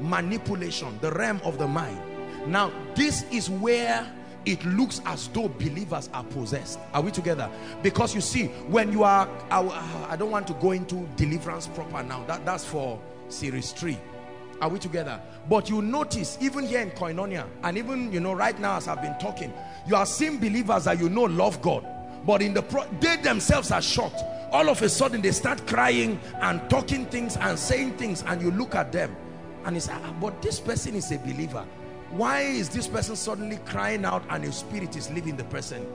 Manipulation the realm of the mind. Now this is where it looks as though believers are possessed. Are we together? Because you see when you are I, I don't want to go into deliverance proper now. That that's for series 3 Are we together? But you notice, even here in Koinonia, and even, you know, right now as I've been talking, you are seeing believers that you know love God. But in the pro they themselves are shocked. All of a sudden, they start crying and talking things and saying things, and you look at them and it's, ah, but this person is a believer. Why is this person suddenly crying out and his spirit is leaving the person?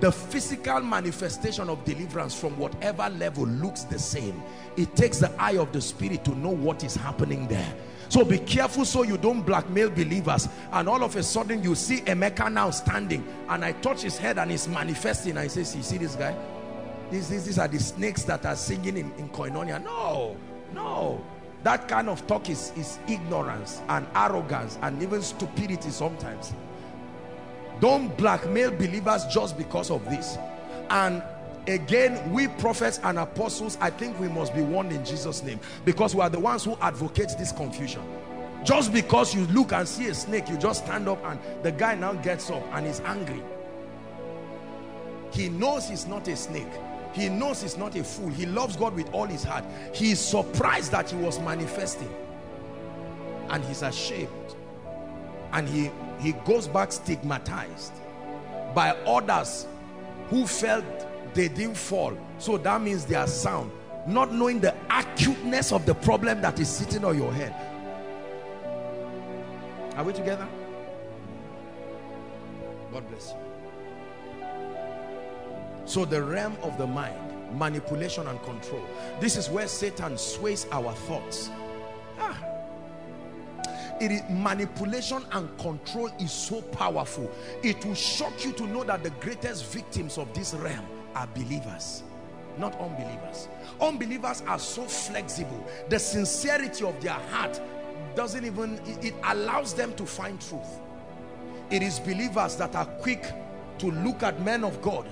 The physical manifestation of deliverance from whatever level looks the same. It takes the eye of the spirit to know what is happening there. So be careful so you don't blackmail believers and all of a sudden you see Emeka now standing and I touch his head and he's manifesting. I say you see this guy? These, these, these are the snakes that are singing in, in Koinonia. No no. That kind of talk is, is ignorance and arrogance and even stupidity sometimes don't blackmail believers just because of this. And again we prophets and apostles i think we must be warned in jesus name. Because we are the ones who advocate this confusion. Just because you look and see a snake you just stand up and the guy now gets up and is angry. He knows he's not a snake. He knows he's not a fool. He loves god with all his heart. He is surprised that he was manifesting. And he's ashamed. And he he goes back stigmatized by others who felt they didn't fall. So that means they are sound not knowing the acuteness of the problem that is sitting on your head. Are we together? God bless you. So the realm of the mind manipulation and control. This is where satan sways our thoughts. Ah it is manipulation and control is so powerful. It will shock you to know that the greatest victims of this realm are believers not unbelievers. Unbelievers are so flexible. The sincerity of their heart doesn't even it, allows them to find truth. It is believers that are quick to look at men of God.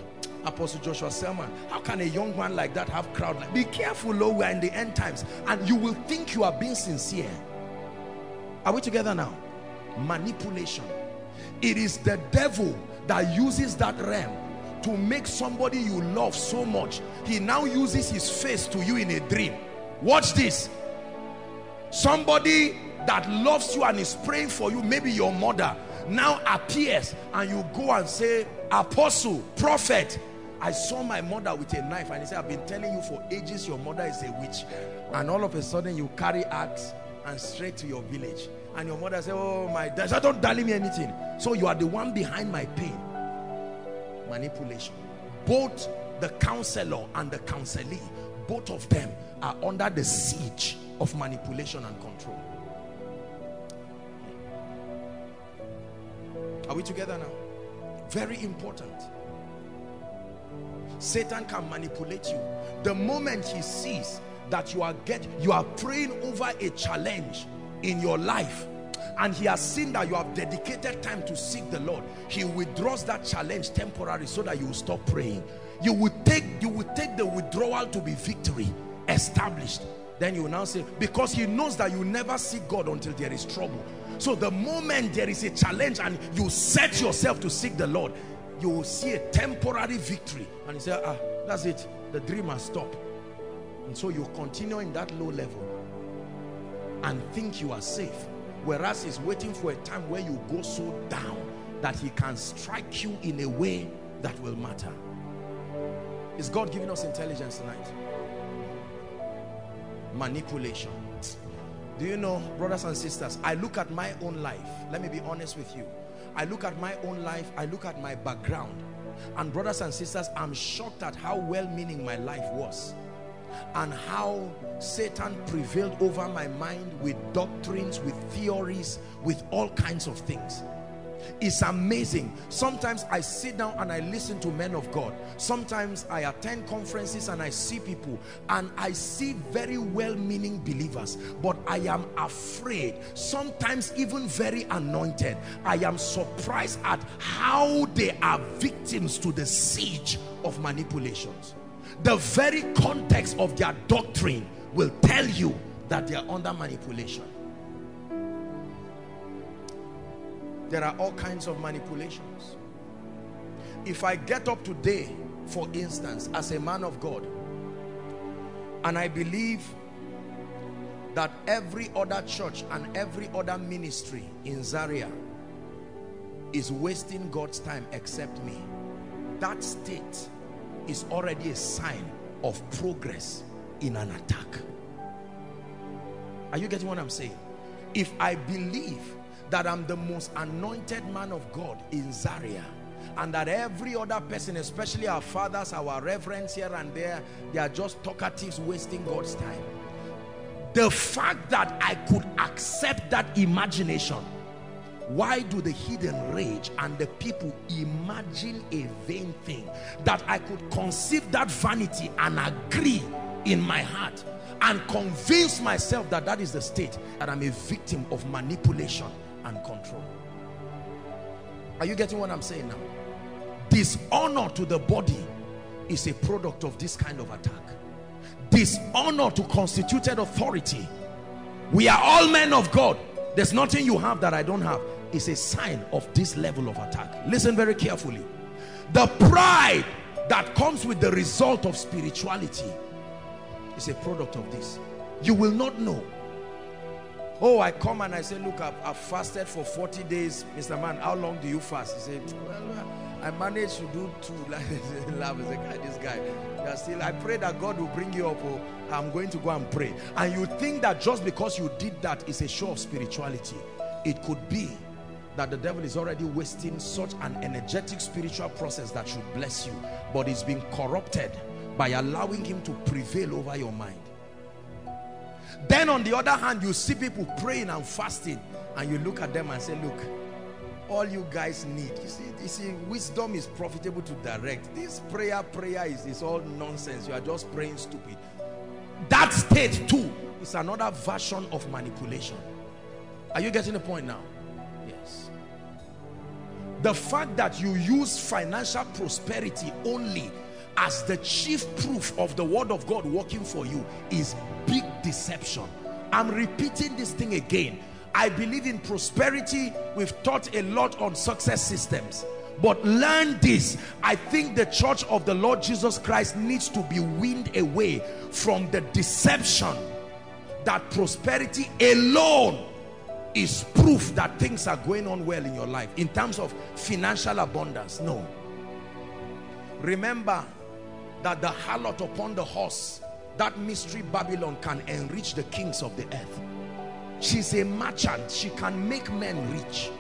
Apostle Joshua Selman how can a young man like that have crowd be careful Lord we're in the end times and you will think you are being sincere are we together now? Manipulation. It is the devil that uses that realm to make somebody you love so much. He now uses his face to you in a dream. Watch this. Somebody that loves you and is praying for you, maybe your mother, now appears and you go and say, apostle, prophet, I saw my mother with a knife and he said, I've been telling you for ages your mother is a witch. And all of a sudden you carry axe and straight to your village. And your mother say oh my so don't darling me anything. So you are the one behind my pain. Manipulation. Both the counselor and the counselee both of them are under the siege of manipulation and control. Are we together now? Very important. Satan can manipulate you. The moment he sees that you are get you are praying over a challenge in your life. And he has seen that you have dedicated time to seek the Lord. He withdraws that challenge temporarily so that you will stop praying. You will take you will take the withdrawal to be victory established. Then you will now say because he knows that you never seek God until there is trouble. So the moment there is a challenge and you set yourself to seek the Lord you will see a temporary victory. And you say ah that's it. The dream has stopped and so you continue in that low level and think you are safe. Whereas he's waiting for a time where you go so down that he can strike you in a way that will matter. Is God giving us intelligence tonight? Manipulation. Do you know, brothers and sisters, I look at my own life. Let me be honest with you. I look at my own life. I look at my background. And brothers and sisters, I'm shocked at how well-meaning my life was and how Satan prevailed over my mind with doctrines, with theories, with all kinds of things. It's amazing. Sometimes I sit down and I listen to men of God. Sometimes I attend conferences and I see people and I see very well-meaning believers. But I am afraid, sometimes even very anointed. I am surprised at how they are victims to the siege of manipulations the very context of their doctrine will tell you that they are under manipulation there are all kinds of manipulations if I get up today for instance as a man of God and I believe that every other church and every other ministry in Zaria is wasting God's time except me. That state is already a sign of progress in an attack. Are you getting what I'm saying? If I believe that I'm the most anointed man of God in Zaria and that every other person, especially our fathers, our reverends here and there, they are just talkatives wasting God's time. The fact that I could accept that imagination why do the hidden rage and the people imagine a vain thing? That I could conceive that vanity and agree in my heart and convince myself that that is the state that I'm a victim of manipulation and control. Are you getting what I'm saying now? Dishonor to the body is a product of this kind of attack. Dishonor to constituted authority. We are all men of God. There's nothing you have that I don't have is a sign of this level of attack. Listen very carefully. The pride that comes with the result of spirituality is a product of this. You will not know. Oh i come and i say look i've, I've fasted for 40 days mr man. How long do you fast? He said well i managed to do two. Laugh is this guy. Are still i pray that god will bring you up oh. I'm going to go and pray. And you think that just because you did that is a show of spirituality it could be that the devil is already wasting such an energetic spiritual process that should bless you but it's been corrupted by allowing him to prevail over your mind. Then on the other hand you see people praying and fasting and you look at them and say look all you guys need you see you see wisdom is profitable to direct. This prayer prayer is, is all nonsense. You are just praying stupid. That state too is another version of manipulation. Are you getting the point now the fact that you use financial prosperity only as the chief proof of the word of God working for you is big deception. I'm repeating this thing again. I believe in prosperity. We've taught a lot on success systems. But learn this. I think the church of the Lord Jesus Christ needs to be weaned away from the deception that prosperity alone is proof that things are going on well in your life in terms of financial abundance. No. Remember that the harlot upon the horse that mystery Babylon can enrich the kings of the earth. She's a merchant. She can make men rich.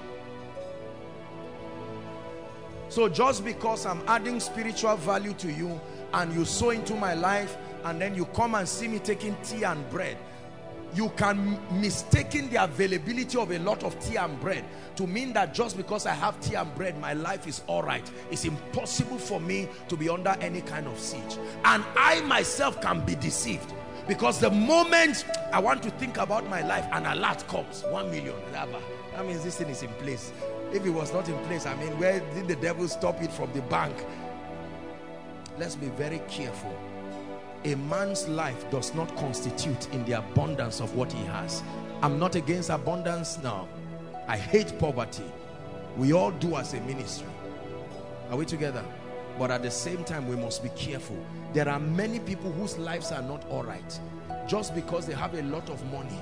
So just because I'm adding spiritual value to you and you sow into my life and then you come and see me taking tea and bread you can mistaken the availability of a lot of tea and bread to mean that just because I have tea and bread my life is all right. It's impossible for me to be under any kind of siege. And I myself can be deceived. Because the moment I want to think about my life an alert comes. One million. That means this thing is in place. If it was not in place I mean where did the devil stop it from the bank? Let's be very careful a man's life does not constitute in the abundance of what he has. I'm not against abundance now. I hate poverty. We all do as a ministry. Are we together? But at the same time we must be careful. There are many people whose lives are not all right. Just because they have a lot of money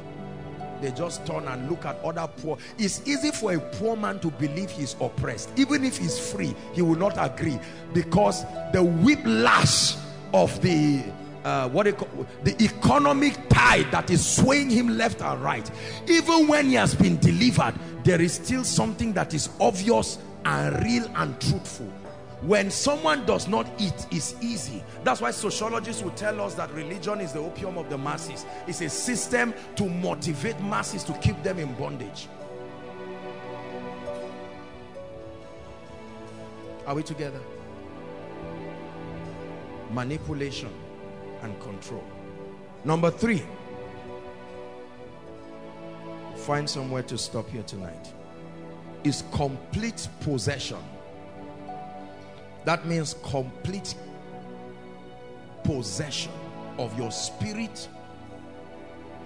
they just turn and look at other poor. It's easy for a poor man to believe he's oppressed. Even if he's free he will not agree. Because the whiplash of the uh, what call, the economic tide that is swaying him left and right. Even when he has been delivered there is still something that is obvious and real and truthful. When someone does not eat it's easy. That's why sociologists will tell us that religion is the opium of the masses. It's a system to motivate masses to keep them in bondage. Are we together? Manipulation and control. Number three, find somewhere to stop here tonight, is complete possession. That means complete possession of your spirit,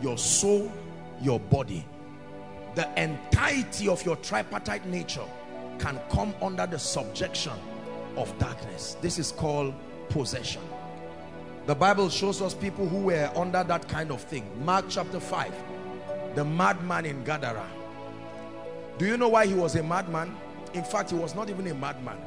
your soul, your body. The entirety of your tripartite nature can come under the subjection of darkness. This is called possession. The Bible shows us people who were under that kind of thing. Mark chapter 5, the madman in Gadara. Do you know why he was a madman? In fact, he was not even a madman.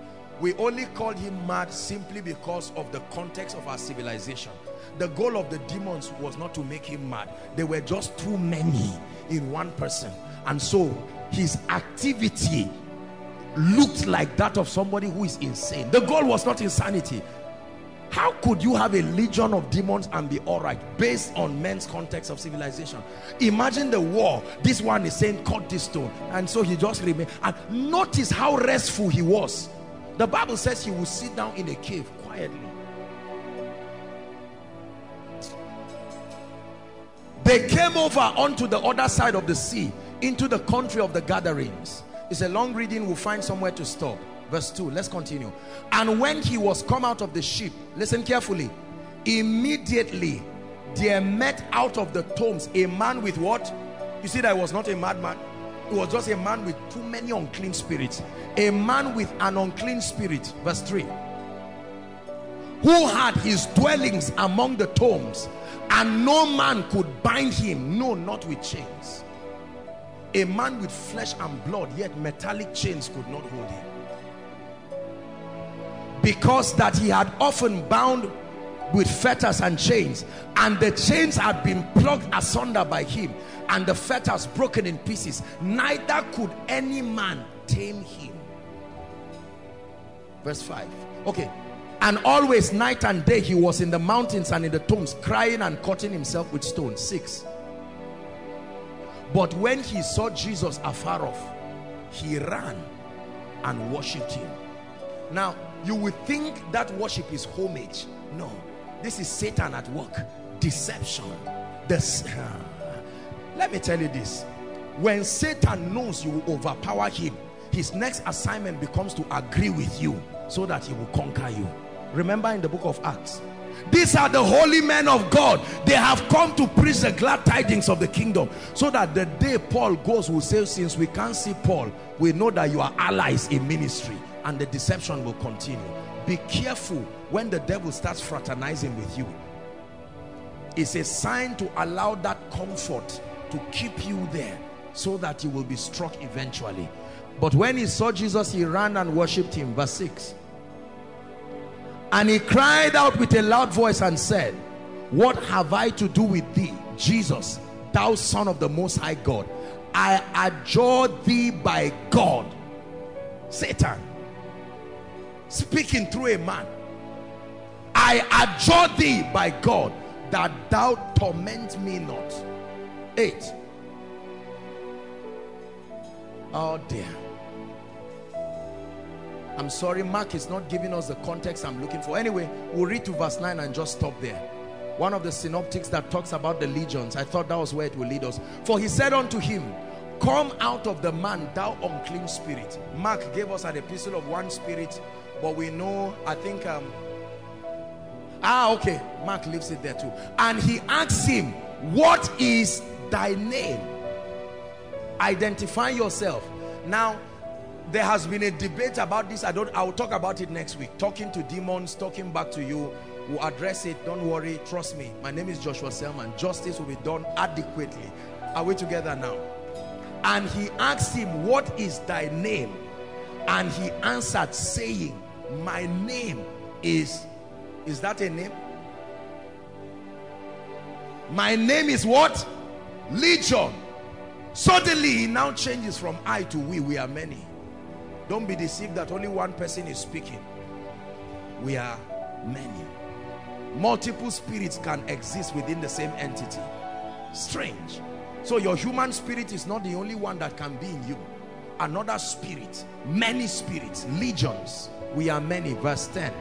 We only called him mad simply because of the context of our civilization. The goal of the demons was not to make him mad. They were just too many in one person. And so his activity looked like that of somebody who is insane. The goal was not insanity. How could you have a legion of demons and be all right based on men's context of civilization? Imagine the war. This one is saying, cut this stone. And so he just remained. And notice how restful he was. The Bible says he will sit down in a cave quietly. They came over onto the other side of the sea into the country of the Gadarenes. It's a long reading. We'll find somewhere to stop verse 2 let's continue. And when he was come out of the ship listen carefully. Immediately there met out of the tombs a man with what? You see that was not a madman. It was just a man with too many unclean spirits. A man with an unclean spirit. Verse 3 who had his dwellings among the tombs and no man could bind him no not with chains. A man with flesh and blood yet metallic chains could not hold him because that he had often bound with fetters and chains and the chains had been plucked asunder by him and the fetters broken in pieces. Neither could any man tame him. Verse 5 okay. And always night and day he was in the mountains and in the tombs crying and cutting himself with stones. Six. But when he saw jesus afar off he ran and worshipped him. Now you would think that worship is homage. No. This is satan at work. Deception. This let me tell you this. When satan knows you will overpower him his next assignment becomes to agree with you so that he will conquer you. Remember in the book of acts. These are the holy men of God. They have come to preach the glad tidings of the kingdom so that the day Paul goes will say since we can't see Paul we know that you are allies in ministry and the deception will continue. Be careful when the devil starts fraternizing with you. It's a sign to allow that comfort to keep you there so that you will be struck eventually. But when he saw Jesus he ran and worshipped him. Verse 6 and he cried out with a loud voice and said what have I to do with thee Jesus thou son of the most high God? I adjure thee by God. Satan speaking through a man. I adjure thee by God that thou torment me not. Eight. Oh dear. I'm sorry Mark is not giving us the context I'm looking for. Anyway we'll read to verse 9 and just stop there. One of the synoptics that talks about the legions I thought that was where it will lead us. For he said unto him come out of the man thou unclean spirit. Mark gave us an epistle of one spirit but we know i think um ah okay mark leaves it there too. And he asks him what is thy name? Identify yourself. Now there has been a debate about this. I don't i will talk about it next week. Talking to demons talking back to you we'll address it. Don't worry trust me. My name is joshua selman. Justice will be done adequately. Are we together now? And he asked him what is thy name? And he answered saying my name is is that a name? My name is what? Legion. Suddenly he now changes from i to we. We are many. Don't be deceived that only one person is speaking. We are many. Multiple spirits can exist within the same entity. Strange. So your human spirit is not the only one that can be in you. Another spirit many spirits legions we are many verse 10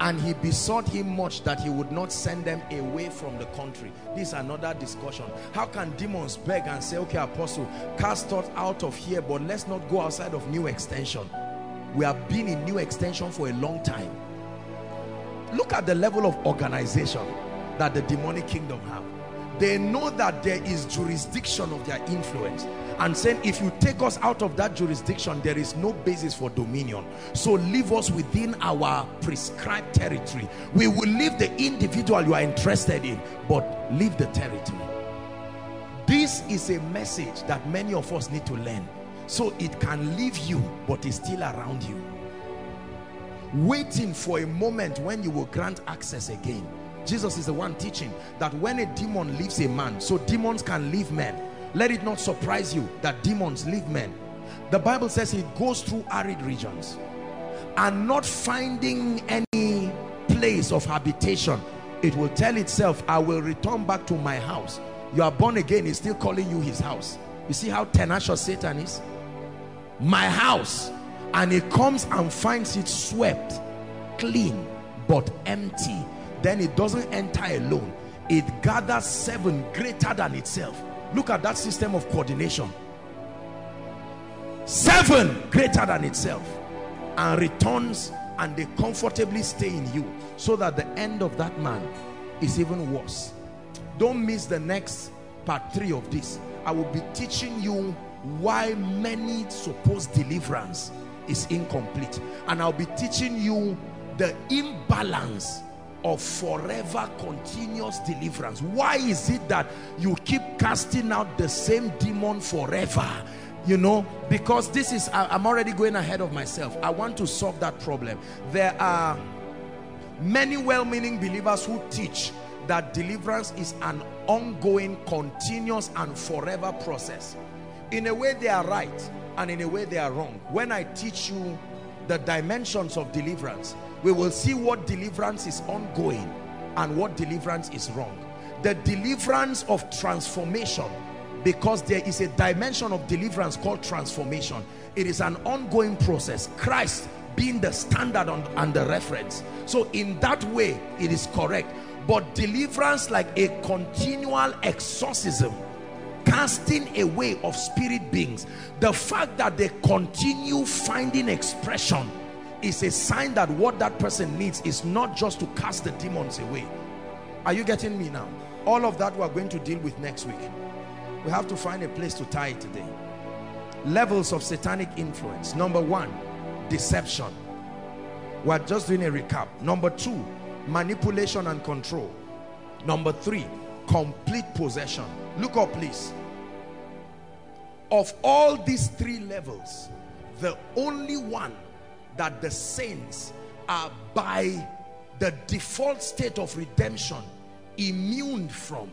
and he besought him much that he would not send them away from the country. This is another discussion. How can demons beg and say okay apostle cast us out of here but let's not go outside of new extension. We have been in new extension for a long time. Look at the level of organization that the demonic kingdom have. They know that there is jurisdiction of their influence and saying if you take us out of that jurisdiction there is no basis for dominion. So leave us within our prescribed territory. We will leave the individual you are interested in but leave the territory. This is a message that many of us need to learn. So it can leave you but is still around you. Waiting for a moment when you will grant access again. Jesus is the one teaching that when a demon leaves a man so demons can leave men let it not surprise you that demons leave men. The Bible says it goes through arid regions. And not finding any place of habitation it will tell itself I will return back to my house. You are born again he's still calling you his house. You see how tenacious Satan is? My house. And he comes and finds it swept clean but empty. Then it doesn't enter alone. It gathers seven greater than itself look at that system of coordination. Seven greater than itself and returns and they comfortably stay in you so that the end of that man is even worse. Don't miss the next part three of this. I will be teaching you why many supposed deliverance is incomplete. And i'll be teaching you the imbalance of forever continuous deliverance. Why is it that you keep casting out the same demon forever? You know because this is i'm already going ahead of myself. I want to solve that problem. There are many well-meaning believers who teach that deliverance is an ongoing continuous and forever process. In a way they are right and in a way they are wrong. When i teach you the dimensions of deliverance we will see what deliverance is ongoing and what deliverance is wrong. The deliverance of transformation because there is a dimension of deliverance called transformation. It is an ongoing process. Christ being the standard and the reference. So in that way it is correct. But deliverance like a continual exorcism casting away of spirit beings the fact that they continue finding expression is a sign that what that person needs is not just to cast the demons away. Are you getting me now? All of that we're going to deal with next week. We have to find a place to tie it today. Levels of satanic influence. Number one deception. We're just doing a recap. Number two manipulation and control. Number three complete possession. Look up please. Of all these three levels the only one that the saints are by the default state of redemption immune from.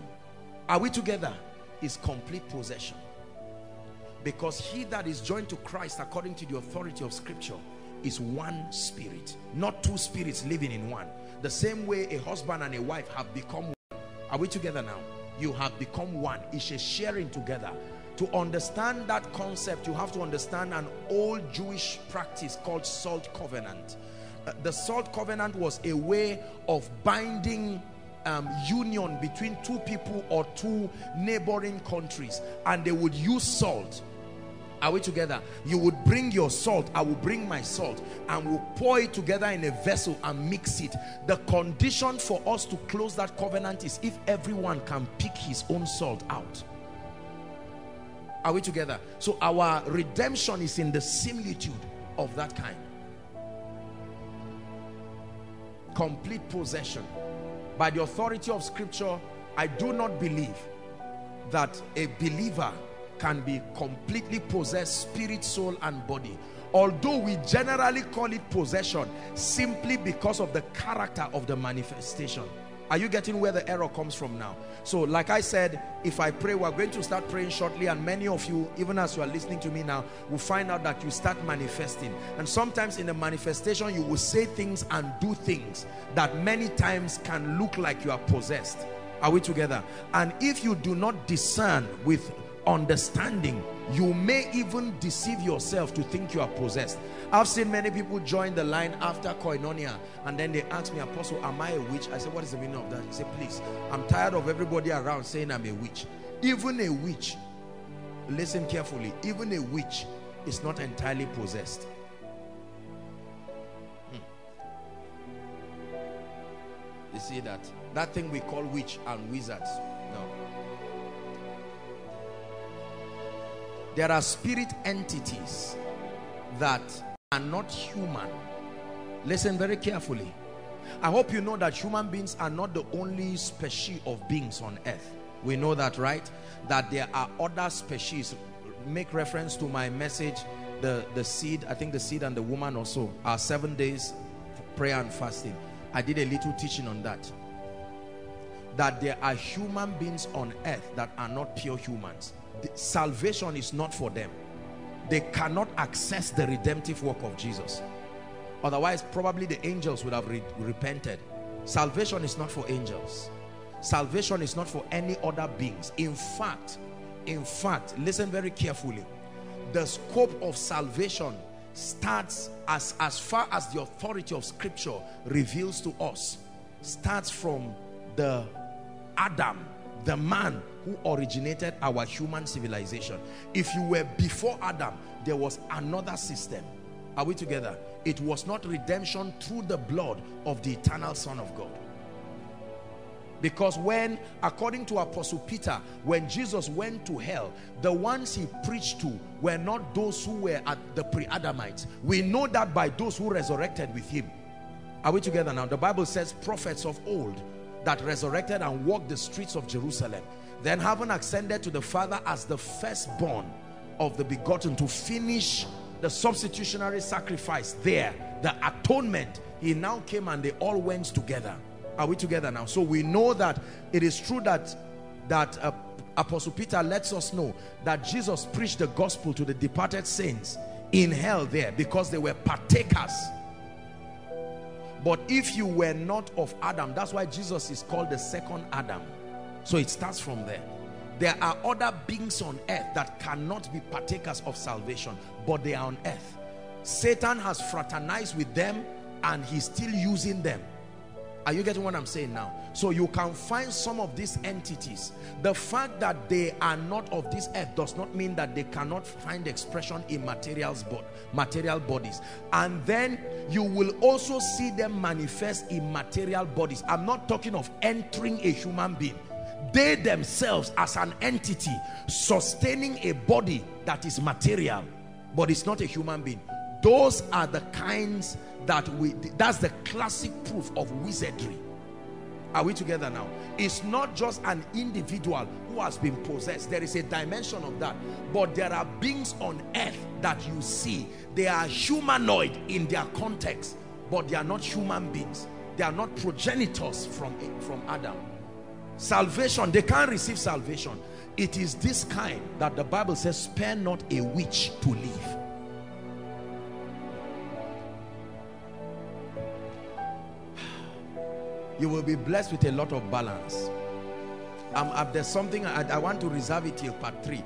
Are we together? Is complete possession. Because he that is joined to Christ according to the authority of scripture is one spirit not two spirits living in one. The same way a husband and a wife have become one. Are we together now? You have become one. It's a sharing together to understand that concept you have to understand an old Jewish practice called salt covenant. Uh, the salt covenant was a way of binding um, union between two people or two neighboring countries and they would use salt. Are we together? You would bring your salt i will bring my salt and we'll pour it together in a vessel and mix it. The condition for us to close that covenant is if everyone can pick his own salt out are we together? So our redemption is in the similitude of that kind. Complete possession. By the authority of scripture i do not believe that a believer can be completely possessed spirit soul and body. Although we generally call it possession simply because of the character of the manifestation are you getting where the error comes from now? So like i said if i pray we're going to start praying shortly and many of you even as you are listening to me now will find out that you start manifesting. And sometimes in the manifestation you will say things and do things that many times can look like you are possessed. Are we together? And if you do not discern with understanding you may even deceive yourself to think you are possessed. I've seen many people join the line after koinonia and then they ask me apostle am i a witch? I said what is the meaning of that? He said please i'm tired of everybody around saying i'm a witch. Even a witch listen carefully even a witch is not entirely possessed. Hmm. you see that? That thing we call witch and wizards there are spirit entities that are not human. Listen very carefully. I hope you know that human beings are not the only species of beings on earth. We know that right? That there are other species. Make reference to my message the the seed I think the seed and the woman also are seven days prayer and fasting. I did a little teaching on that. That there are human beings on earth that are not pure humans salvation is not for them. They cannot access the redemptive work of Jesus. Otherwise probably the angels would have re repented. Salvation is not for angels. Salvation is not for any other beings. In fact in fact listen very carefully. The scope of salvation starts as as far as the authority of scripture reveals to us starts from the Adam the man who originated our human civilization. If you were before Adam there was another system. Are we together? It was not redemption through the blood of the eternal son of God. Because when according to apostle peter when jesus went to hell the ones he preached to were not those who were at the pre-adamites. We know that by those who resurrected with him. Are we together now? The bible says prophets of old that resurrected and walked the streets of jerusalem then having ascended to the father as the firstborn of the begotten to finish the substitutionary sacrifice there the atonement he now came and they all went together are we together now? So we know that it is true that that uh, Apostle Peter lets us know that Jesus preached the gospel to the departed saints in hell there because they were partakers. But if you were not of Adam, that's why Jesus is called the second Adam. So it starts from there. There are other beings on earth that cannot be partakers of salvation, but they are on earth. Satan has fraternized with them and he's still using them are you getting what I'm saying now? So you can find some of these entities. The fact that they are not of this earth does not mean that they cannot find expression in materials, but material bodies. And then you will also see them manifest in material bodies. I'm not talking of entering a human being. They themselves as an entity sustaining a body that is material, but it's not a human being. Those are the kinds that we that's the classic proof of wizardry. Are we together now? It's not just an individual who has been possessed. There is a dimension of that. But there are beings on earth that you see. They are humanoid in their context but they are not human beings. They are not progenitors from from adam salvation they can't receive salvation. It is this kind that the bible says spare not a witch to live. You will be blessed with a lot of balance. Um, uh, there's something I, I want to reserve it till part three.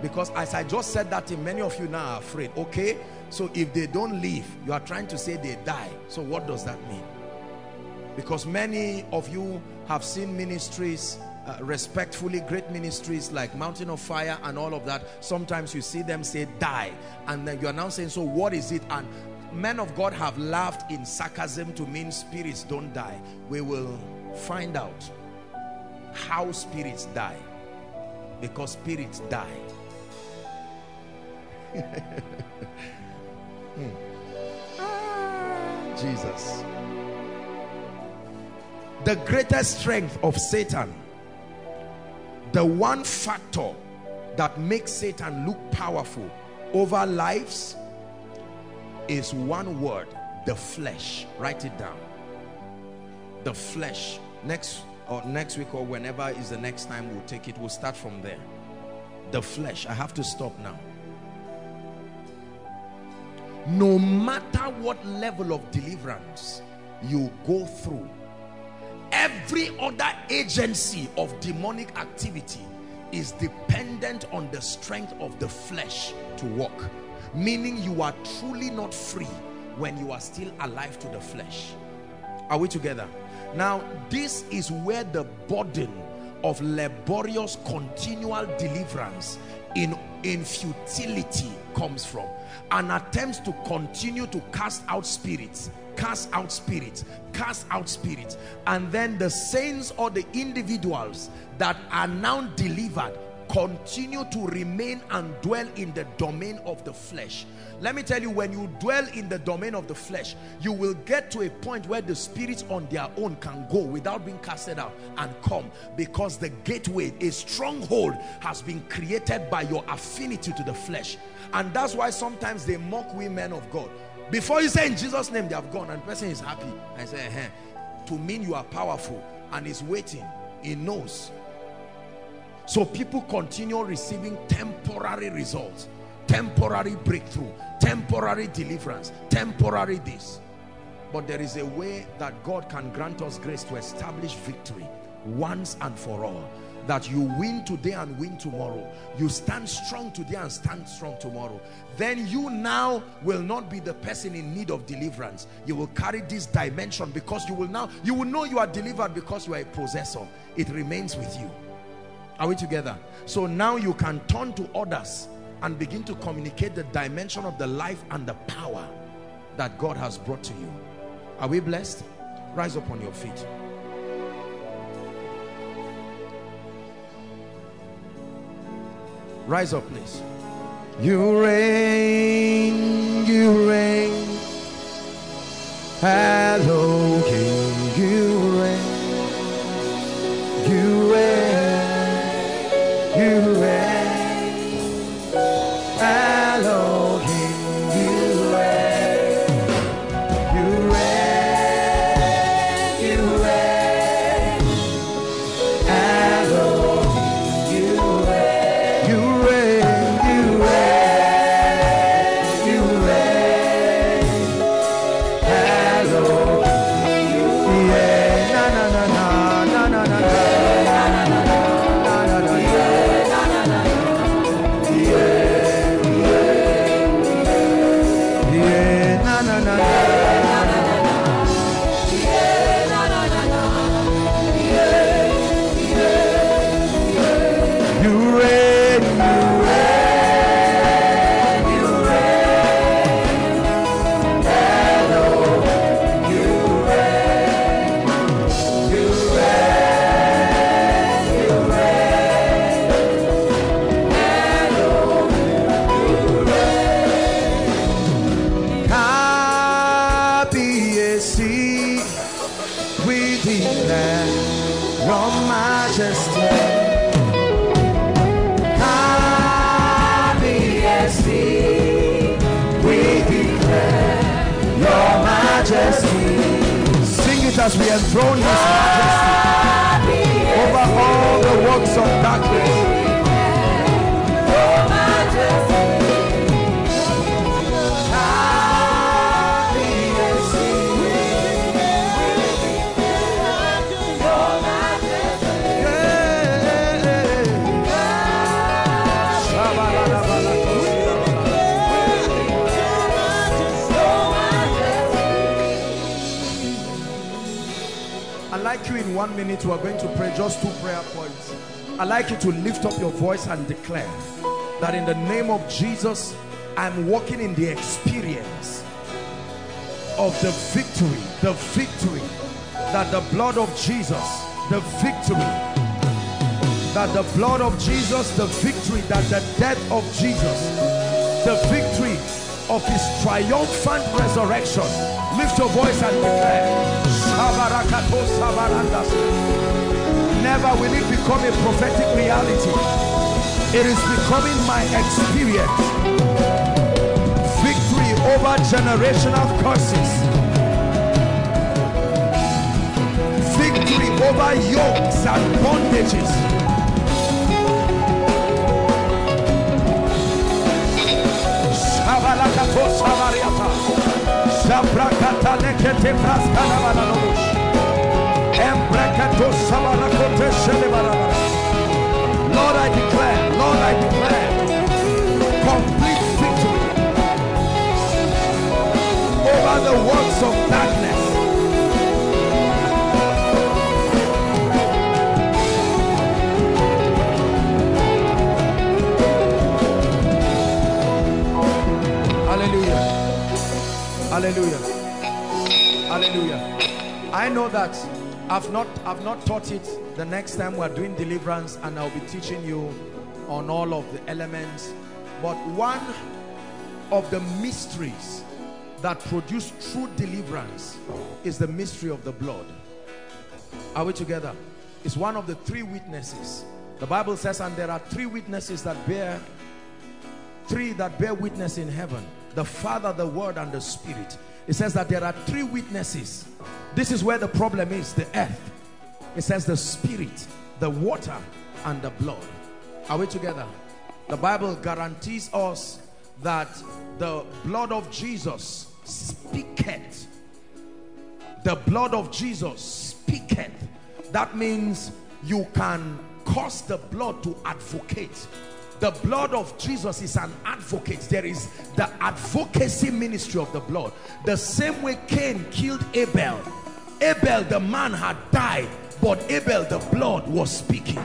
Because as I just said that many of you now are afraid. Okay so if they don't leave you are trying to say they die. So what does that mean? Because many of you have seen ministries uh, respectfully great ministries like mountain of fire and all of that sometimes you see them say die and then you are now saying so what is it and men of God have laughed in sarcasm to mean spirits don't die. We will find out how spirits die. Because spirits die. hmm. Jesus. The greatest strength of Satan, the one factor that makes Satan look powerful over lives, is one word the flesh. Write it down. The flesh. Next or next week or whenever is the next time we'll take it we'll start from there. The flesh. I have to stop now. No matter what level of deliverance you go through every other agency of demonic activity is dependent on the strength of the flesh to work meaning you are truly not free when you are still alive to the flesh. Are we together? Now this is where the burden of laborious continual deliverance in in futility comes from an attempt to continue to cast out spirits cast out spirits cast out spirits and then the saints or the individuals that are now delivered continue to remain and dwell in the domain of the flesh. Let me tell you, when you dwell in the domain of the flesh, you will get to a point where the spirits on their own can go without being casted out and come because the gateway, a stronghold has been created by your affinity to the flesh. And that's why sometimes they mock women of God. Before you say in Jesus' name, they have gone and the person is happy. I say, eh, to mean you are powerful and is waiting. He knows so people continue receiving temporary results, temporary breakthrough, temporary deliverance, temporary this. But there is a way that God can grant us grace to establish victory once and for all. That you win today and win tomorrow. You stand strong today and stand strong tomorrow. Then you now will not be the person in need of deliverance. You will carry this dimension because you will now, you will know you are delivered because you are a possessor. It remains with you. Are we together? So now you can turn to others and begin to communicate the dimension of the life and the power that God has brought to you. Are we blessed? Rise up on your feet. Rise up, please. You reign, you reign. Hello, you in one minute, we're going to pray just two prayer points. I'd like you to lift up your voice and declare that in the name of Jesus, I'm walking in the experience of the victory, the victory that the blood of Jesus, the victory that the blood of Jesus, the victory that the death of Jesus, the victory of his triumphant resurrection. Lift your voice and declare. Never will it become a prophetic reality. It is becoming my experience. Victory over generational curses. Victory over yokes and bondages. Shelebarabara. Lord, I declare, Lord, I declare complete victory over the works of darkness. I know that I've not I've not taught it the next time we're doing deliverance and I'll be teaching you on all of the elements. But one of the mysteries that produce true deliverance is the mystery of the blood. Are we together? It's one of the three witnesses. The Bible says, and there are three witnesses that bear, three that bear witness in heaven. The Father, the Word, and the Spirit. It says that there are three witnesses. This is where the problem is, the earth. It says the Spirit, the water, and the blood. Are we together? The Bible guarantees us that the blood of Jesus speaketh. The blood of Jesus speaketh. That means you can cause the blood to advocate. The blood of Jesus is an advocate. There is the advocacy ministry of the blood. The same way Cain killed Abel. Abel, the man, had died, but Abel, the blood, was speaking.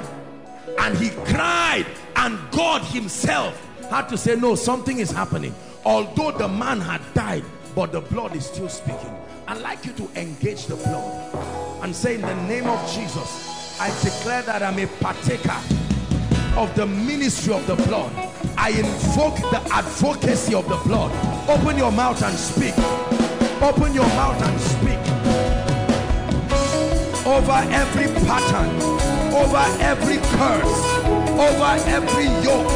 And he cried, and God himself had to say, no, something is happening. Although the man had died, but the blood is still speaking. I'd like you to engage the blood and say, in the name of Jesus, I declare that I'm a partaker of the ministry of the blood. I invoke the advocacy of the blood. Open your mouth and speak. Open your mouth and speak. Over every pattern, over every curse, over every yoke.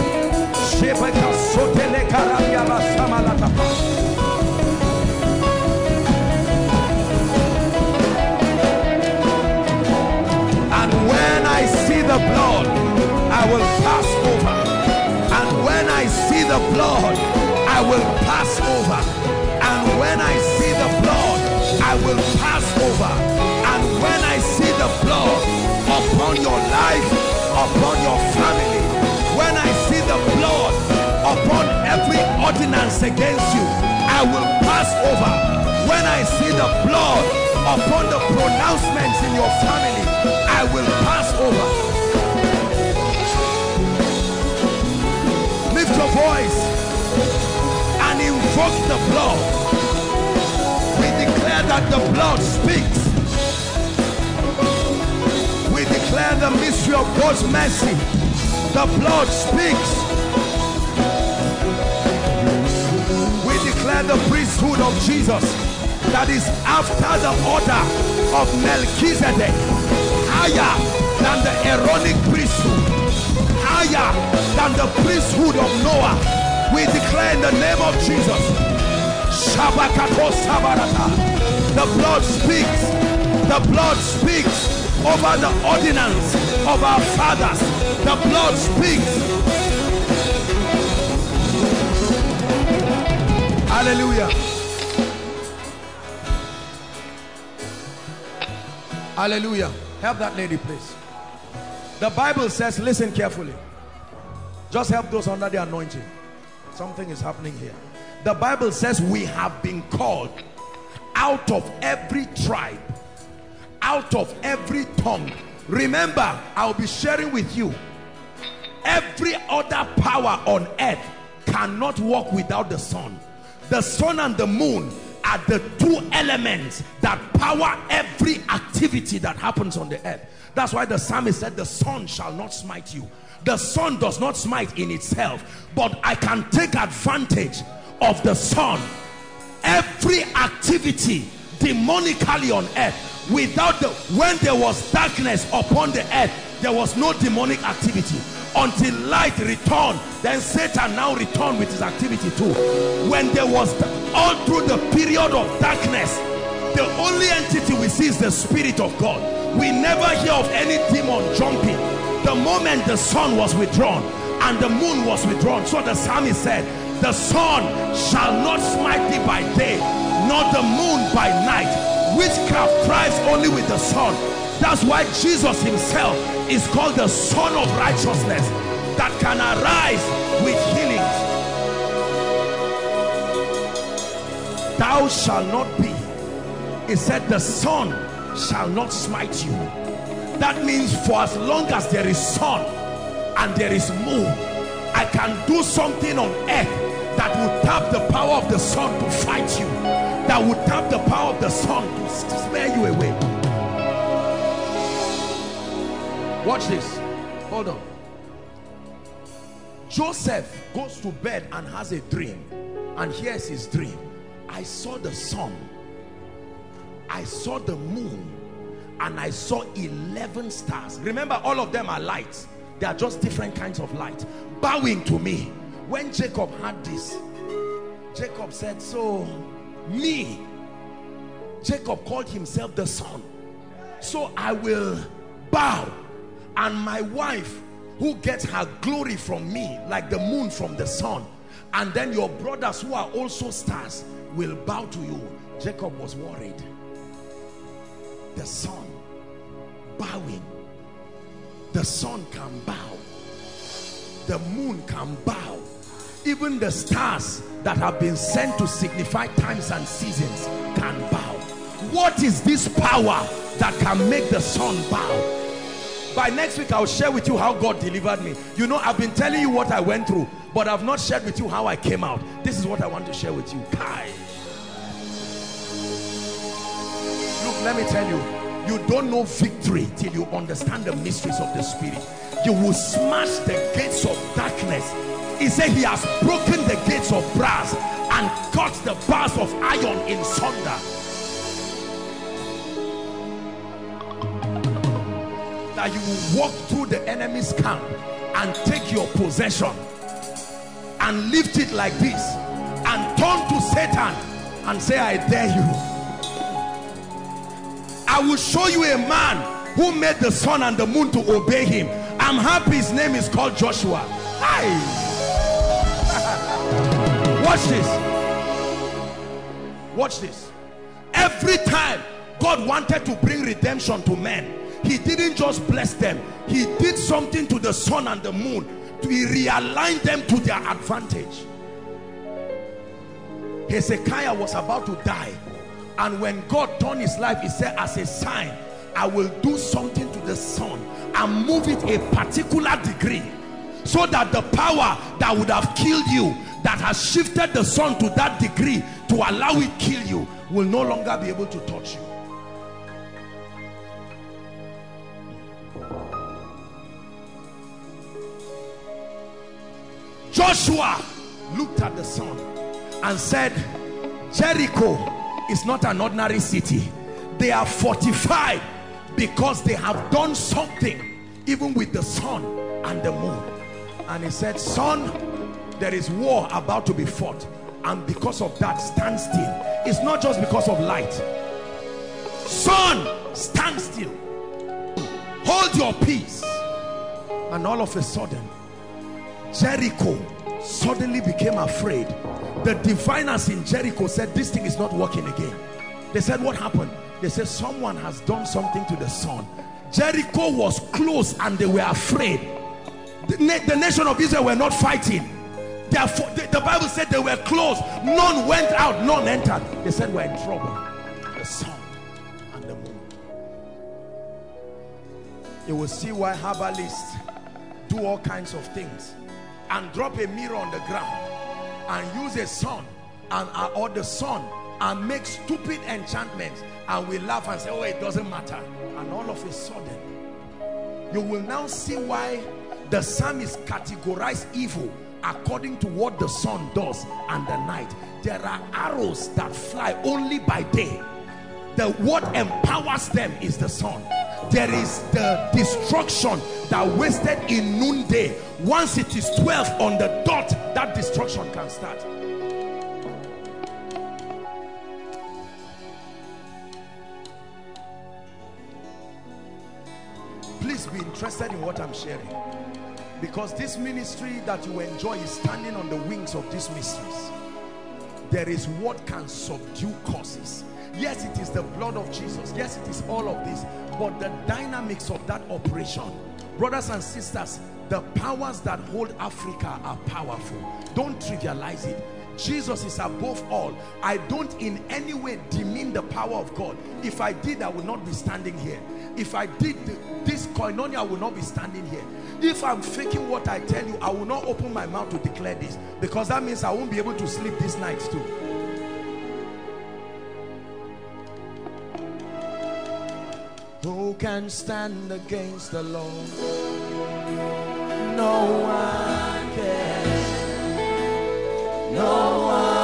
And when I see the blood, I will pass over. And when I see the blood, I will pass over. And when I see the blood, I will pass over. And when I see the blood upon your life, upon your family, when I see the blood upon every ordinance against you, I will pass over. When I see the blood upon the pronouncements in your family, I will pass over. Lift your voice and invoke the blood. We declare that the blood speaks. We declare the mystery of God's mercy. The blood speaks. We declare the priesthood of Jesus that is after the order of Melchizedek, higher than the Aaronic priesthood, higher than the priesthood of Noah. We declare in the name of Jesus. The blood speaks. The blood speaks over the ordinance of our fathers. The blood speaks. Hallelujah. Hallelujah. Help that lady, please. The Bible says, listen carefully. Just help those under the anointing. Something is happening here. The Bible says we have been called out of every tribe, out of every tongue. Remember, I'll be sharing with you every other power on earth cannot work without the sun. The sun and the moon are the two elements that power every activity that happens on the earth. That's why the psalmist said, The sun shall not smite you. The sun does not smite in itself, but I can take advantage of the sun. Every activity demonically on earth, without the when there was darkness upon the earth, there was no demonic activity. Until light returned then satan now returned with his activity too. When there was all through the period of darkness the only entity we see is the spirit of god. We never hear of any demon jumping the moment the sun was withdrawn and the moon was withdrawn. So the psalmist said the sun shall not smite thee by day nor the moon by night. Witchcraft thrives only with the sun. That's why jesus himself is called the sun of righteousness that can arise with healings thou shall not be. It said the sun shall not smite you that means for as long as there is sun and there is moon i can do something on earth that will tap the power of the sun to fight you that will tap the power of the sun to smear you away watch this hold on Joseph goes to bed and has a dream. And here's his dream. I saw the sun. I saw the moon. And I saw 11 stars. Remember, all of them are lights. They are just different kinds of light. Bowing to me. When Jacob had this, Jacob said, so me, Jacob called himself the sun. So I will bow. And my wife who gets her glory from me like the moon from the sun and then your brothers who are also stars will bow to you Jacob was worried the sun bowing. The sun can bow. The moon can bow. Even the stars that have been sent to signify times and seasons can bow. What is this power that can make the sun bow? By next week i'll share with you how god delivered me. You know i've been telling you what i went through but i've not shared with you how i came out. This is what i want to share with you. Kai let me tell you you don't know victory till you understand the mysteries of the spirit. You will smash the gates of darkness. He said he has broken the gates of brass and cut the bars of iron in sunder. That you will walk through the enemy's camp and take your possession and lift it like this and turn to Satan and say I dare you I will show you a man who made the sun and the moon to obey him. I'm happy his name is called Joshua. Hi. watch this. Watch this. Every time God wanted to bring redemption to men he didn't just bless them. He did something to the sun and the moon. To realign them to their advantage. Hezekiah was about to die and when God turned his life he said as a sign I will do something to the sun and move it a particular degree so that the power that would have killed you that has shifted the sun to that degree to allow it kill you will no longer be able to touch you. Joshua looked at the sun and said, Jericho is not an ordinary city. They are fortified because they have done something even with the sun and the moon. And he said, sun, there is war about to be fought. And because of that, stand still. It's not just because of light. Sun, stand still. Hold your peace. And all of a sudden, Jericho suddenly became afraid. The diviners in Jericho said, this thing is not working again. They said, what happened? They said, someone has done something to the sun. Jericho was close and they were afraid. The, na the nation of Israel were not fighting. Therefore, the, the Bible said they were close. None went out, none entered. They said, we're in trouble. The sun and the moon. You will see why herbalists do all kinds of things and drop a mirror on the ground and use a sun and uh, or the sun and make stupid enchantments and we laugh and say oh it doesn't matter. And all of a sudden you will now see why the psalmist categorized evil according to what the sun does and the night. There are arrows that fly only by day the what empowers them is the sun. There is the destruction that wasted in noonday. Once it is 12 on the dot that destruction can start. Please be interested in what i'm sharing. Because this ministry that you enjoy is standing on the wings of these mysteries. There is what can subdue causes yes it is the blood of jesus. Yes it is all of this. But the dynamics of that operation brothers and sisters the powers that hold africa are powerful. Don't trivialize it. Jesus is above all. I don't in any way demean the power of god. If i did i would not be standing here. If i did this koinonia i will not be standing here. If i'm faking what i tell you i will not open my mouth to declare this because that means i won't be able to sleep these nights too Who can stand against the Lord? No one can. No one.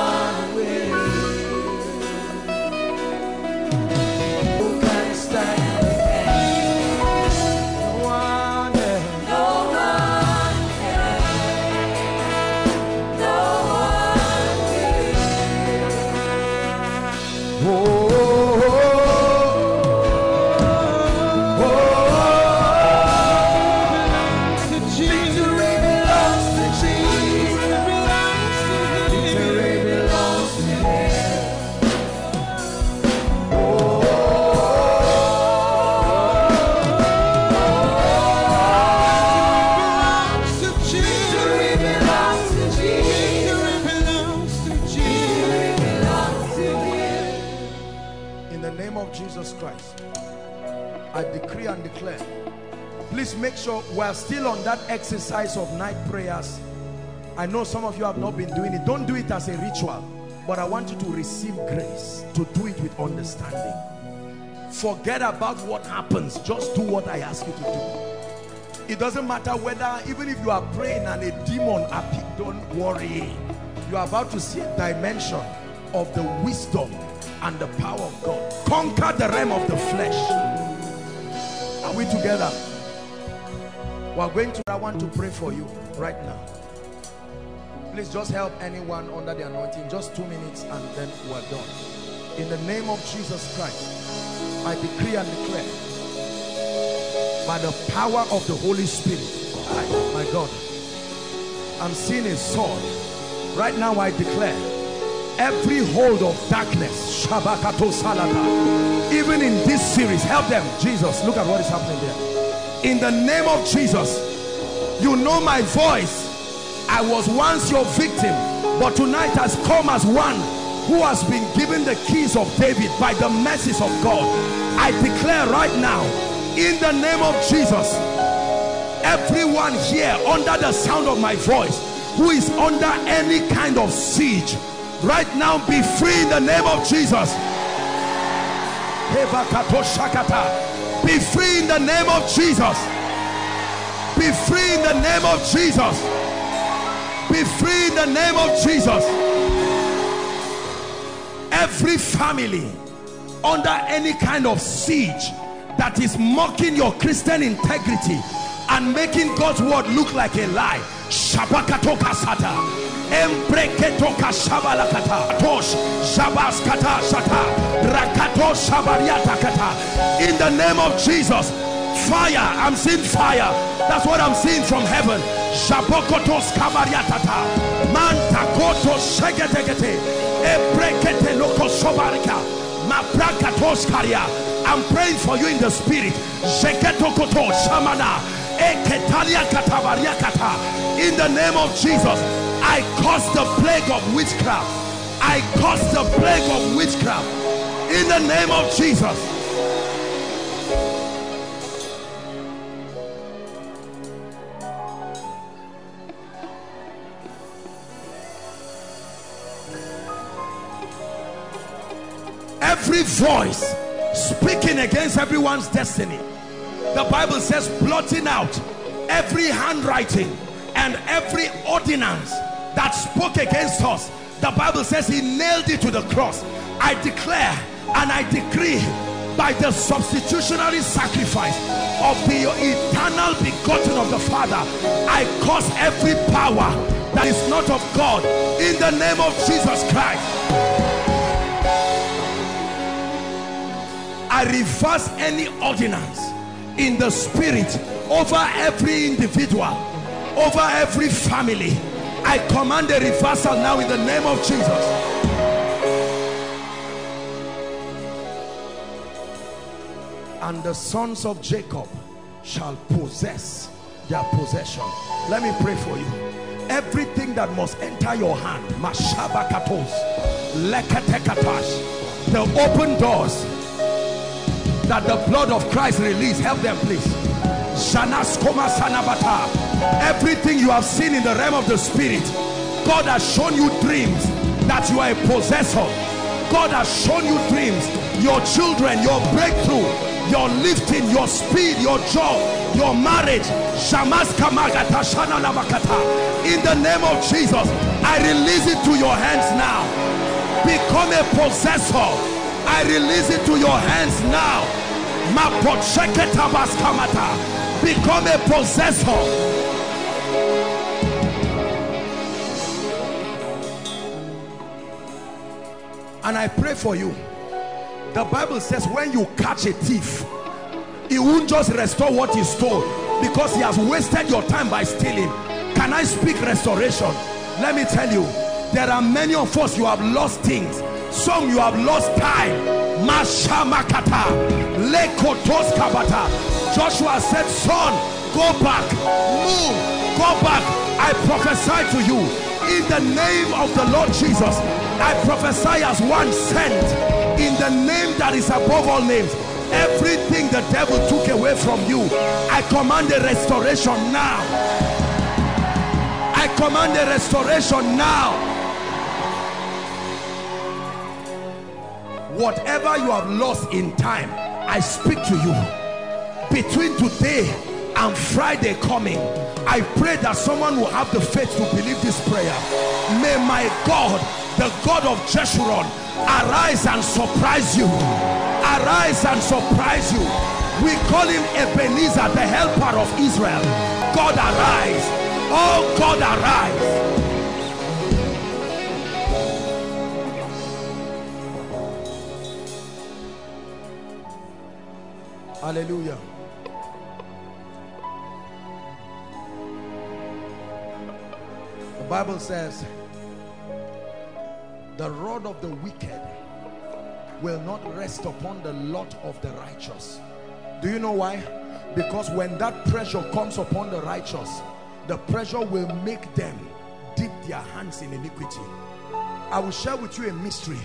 Make sure we're still on that exercise of night prayers. I know some of you have not been doing it. Don't do it as a ritual. But I want you to receive grace to do it with understanding. Forget about what happens. Just do what I ask you to do. It doesn't matter whether, even if you are praying and a demon appears, don't worry. You are about to see a dimension of the wisdom and the power of God. Conquer the realm of the flesh. Are we together? We are going to, I want to pray for you right now. Please just help anyone under the anointing. Just two minutes and then we're done. In the name of Jesus Christ, I decree and declare by the power of the Holy Spirit. I, my God, I'm seeing a sword. Right now I declare every hold of darkness, Shabakato even in this series, help them. Jesus, look at what is happening there. In the name of Jesus, you know my voice. I was once your victim, but tonight has come as one who has been given the keys of David by the mercies of God. I declare right now, in the name of Jesus, everyone here under the sound of my voice who is under any kind of siege, right now be free in the name of Jesus. Be free in the name of Jesus. Be free in the name of Jesus. Be free in the name of Jesus. Every family under any kind of siege that is mocking your Christian integrity and making God's word look like a lie. Shabakato kasata. Embreketo kashabalakata. Tosh shabaskata shata. Rakato shabariata kata. In the name of Jesus. Fire. I'm seeing fire. That's what I'm seeing from heaven. Shabokotos kabariatata. Mantakoto shegetegete. Ebrekete loko sobarika. I'm praying for you in the spirit. In the name of Jesus, I cause the plague of witchcraft. I cause the plague of witchcraft. In the name of Jesus. Every voice speaking against everyone's destiny the Bible says blotting out every handwriting and every ordinance that spoke against us. The Bible says he nailed it to the cross. I declare and I decree by the substitutionary sacrifice of the eternal begotten of the Father I cause every power that is not of God in the name of Jesus Christ. I reverse any ordinance in the spirit over every individual over every family. I command a reversal now in the name of Jesus. And the sons of Jacob shall possess their possession. Let me pray for you. Everything that must enter your hand mashabakatos leketekatash the open doors that the blood of Christ release. Help them please. Everything you have seen in the realm of the spirit God has shown you dreams that you are a possessor. God has shown you dreams. Your children your breakthrough your lifting your speed your job your marriage. In the name of Jesus I release it to your hands now. Become a possessor I release it to your hands now. Become a possessor. And I pray for you. The Bible says when you catch a thief he won't just restore what he stole because he has wasted your time by stealing. Can I speak restoration? Let me tell you there are many of us you have lost things some you have lost time Mashamakata Lekotos. Joshua said, Son, go back, move, go back. I prophesy to you in the name of the Lord Jesus. I prophesy as one sent in the name that is above all names. Everything the devil took away from you, I command a restoration now. I command a restoration now. Whatever you have lost in time, I speak to you. Between today and Friday coming, I pray that someone will have the faith to believe this prayer. May my God, the God of Jeshurun, arise and surprise you. Arise and surprise you. We call him Ebenezer, the helper of Israel. God arise. Oh God arise. Hallelujah. The Bible says, the rod of the wicked will not rest upon the lot of the righteous. Do you know why? Because when that pressure comes upon the righteous, the pressure will make them dip their hands in iniquity. I will share with you a mystery.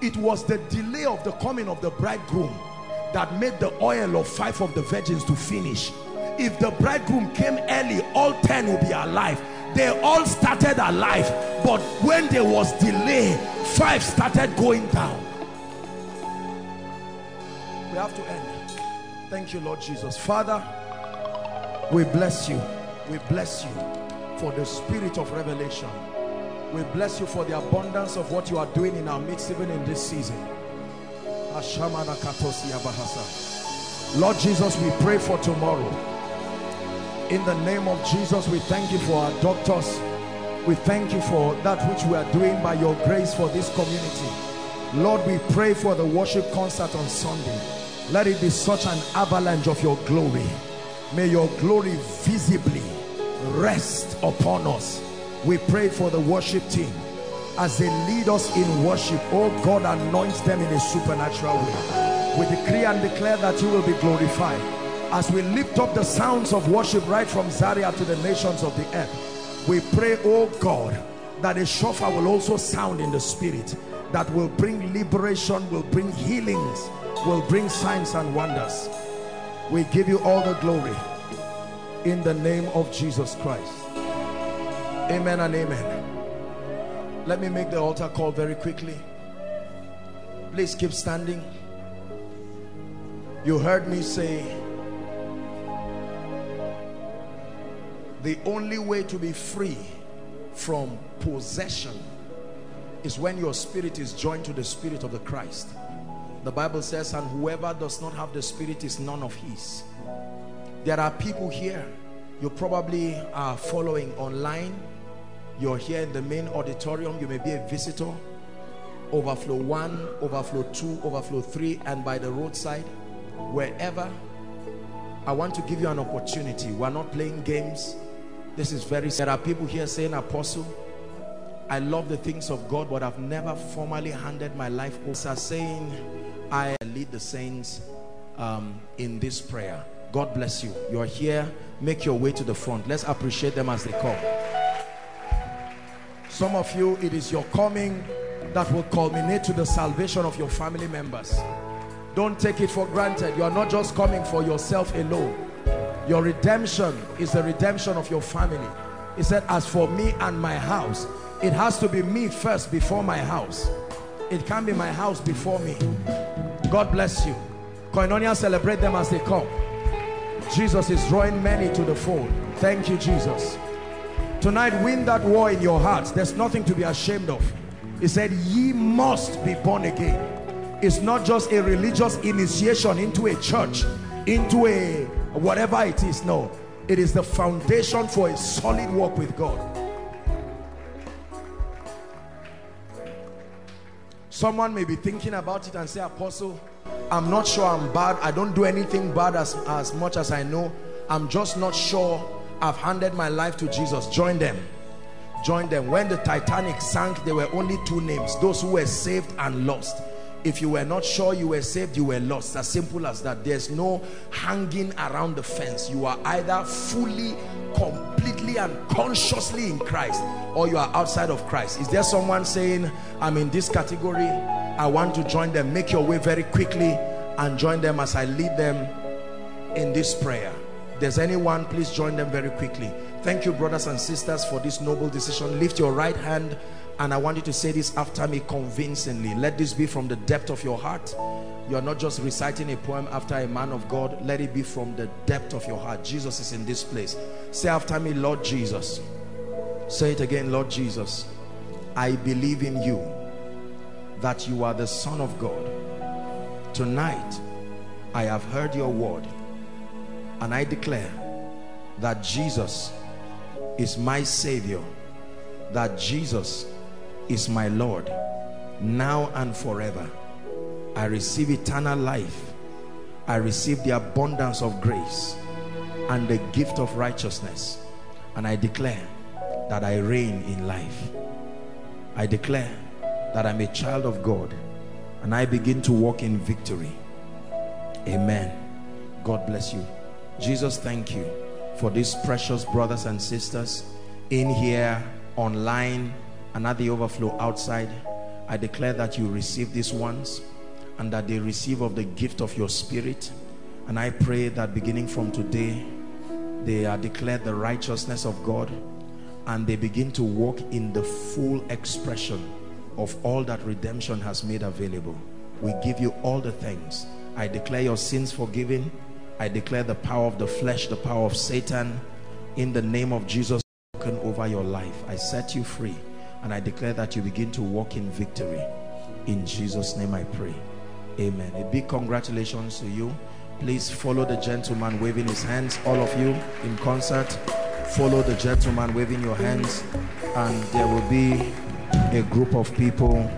It was the delay of the coming of the bridegroom that made the oil of five of the virgins to finish. If the bridegroom came early, all 10 will be alive. They all started alive, but when there was delay, five started going down. We have to end. Thank you, Lord Jesus. Father, we bless you. We bless you for the spirit of revelation. We bless you for the abundance of what you are doing in our midst, even in this season. Lord Jesus, we pray for tomorrow. In the name of Jesus, we thank you for our doctors. We thank you for that which we are doing by your grace for this community. Lord, we pray for the worship concert on Sunday. Let it be such an avalanche of your glory. May your glory visibly rest upon us. We pray for the worship team as they lead us in worship. Oh God, anoint them in a supernatural way. We decree and declare that you will be glorified as we lift up the sounds of worship right from Zaria to the nations of the earth. We pray, oh God, that a shofar will also sound in the spirit that will bring liberation, will bring healings, will bring signs and wonders. We give you all the glory in the name of Jesus Christ. Amen and amen. Let me make the altar call very quickly. Please keep standing. You heard me say, the only way to be free from possession is when your spirit is joined to the spirit of the Christ. The Bible says, and whoever does not have the spirit is none of his. There are people here, you probably are following online. You're here in the main auditorium. You may be a visitor. Overflow one, overflow two, overflow three, and by the roadside, wherever. I want to give you an opportunity. We're not playing games. This is very, there are people here saying, Apostle, I love the things of God, but I've never formally handed my life over. Saying, I lead the saints um, in this prayer. God bless you. You're here. Make your way to the front. Let's appreciate them as they come. Some of you, it is your coming that will culminate to the salvation of your family members. Don't take it for granted. You are not just coming for yourself alone. Your redemption is the redemption of your family. He said, as for me and my house, it has to be me first before my house. It can't be my house before me. God bless you. Koinonia, celebrate them as they come. Jesus is drawing many to the fold. Thank you, Jesus. Tonight, win that war in your hearts. There's nothing to be ashamed of. He said, ye must be born again. It's not just a religious initiation into a church, into a whatever it is. No, it is the foundation for a solid walk with God. Someone may be thinking about it and say, Apostle, I'm not sure I'm bad. I don't do anything bad as, as much as I know. I'm just not sure I've handed my life to Jesus. Join them. Join them. When the Titanic sank, there were only two names. Those who were saved and lost. If you were not sure you were saved, you were lost. As simple as that. There's no hanging around the fence. You are either fully, completely and consciously in Christ or you are outside of Christ. Is there someone saying, I'm in this category? I want to join them. Make your way very quickly and join them as I lead them in this prayer. There's anyone, please join them very quickly. Thank you, brothers and sisters, for this noble decision. Lift your right hand and I want you to say this after me convincingly. Let this be from the depth of your heart. You are not just reciting a poem after a man of God. Let it be from the depth of your heart. Jesus is in this place. Say after me, Lord Jesus. Say it again, Lord Jesus. I believe in you that you are the Son of God. Tonight, I have heard your word and I declare that Jesus is my Savior, that Jesus is my Lord, now and forever. I receive eternal life. I receive the abundance of grace and the gift of righteousness. And I declare that I reign in life. I declare that I'm a child of God and I begin to walk in victory. Amen. God bless you. Jesus, thank you for these precious brothers and sisters in here, online, and at the overflow outside. I declare that you receive these ones and that they receive of the gift of your spirit. And I pray that beginning from today, they are declared the righteousness of God and they begin to walk in the full expression of all that redemption has made available. We give you all the thanks. I declare your sins forgiven. I declare the power of the flesh, the power of Satan, in the name of Jesus broken over your life. I set you free and I declare that you begin to walk in victory. In Jesus' name I pray. Amen. A big congratulations to you. Please follow the gentleman waving his hands. All of you in concert, follow the gentleman waving your hands and there will be a group of people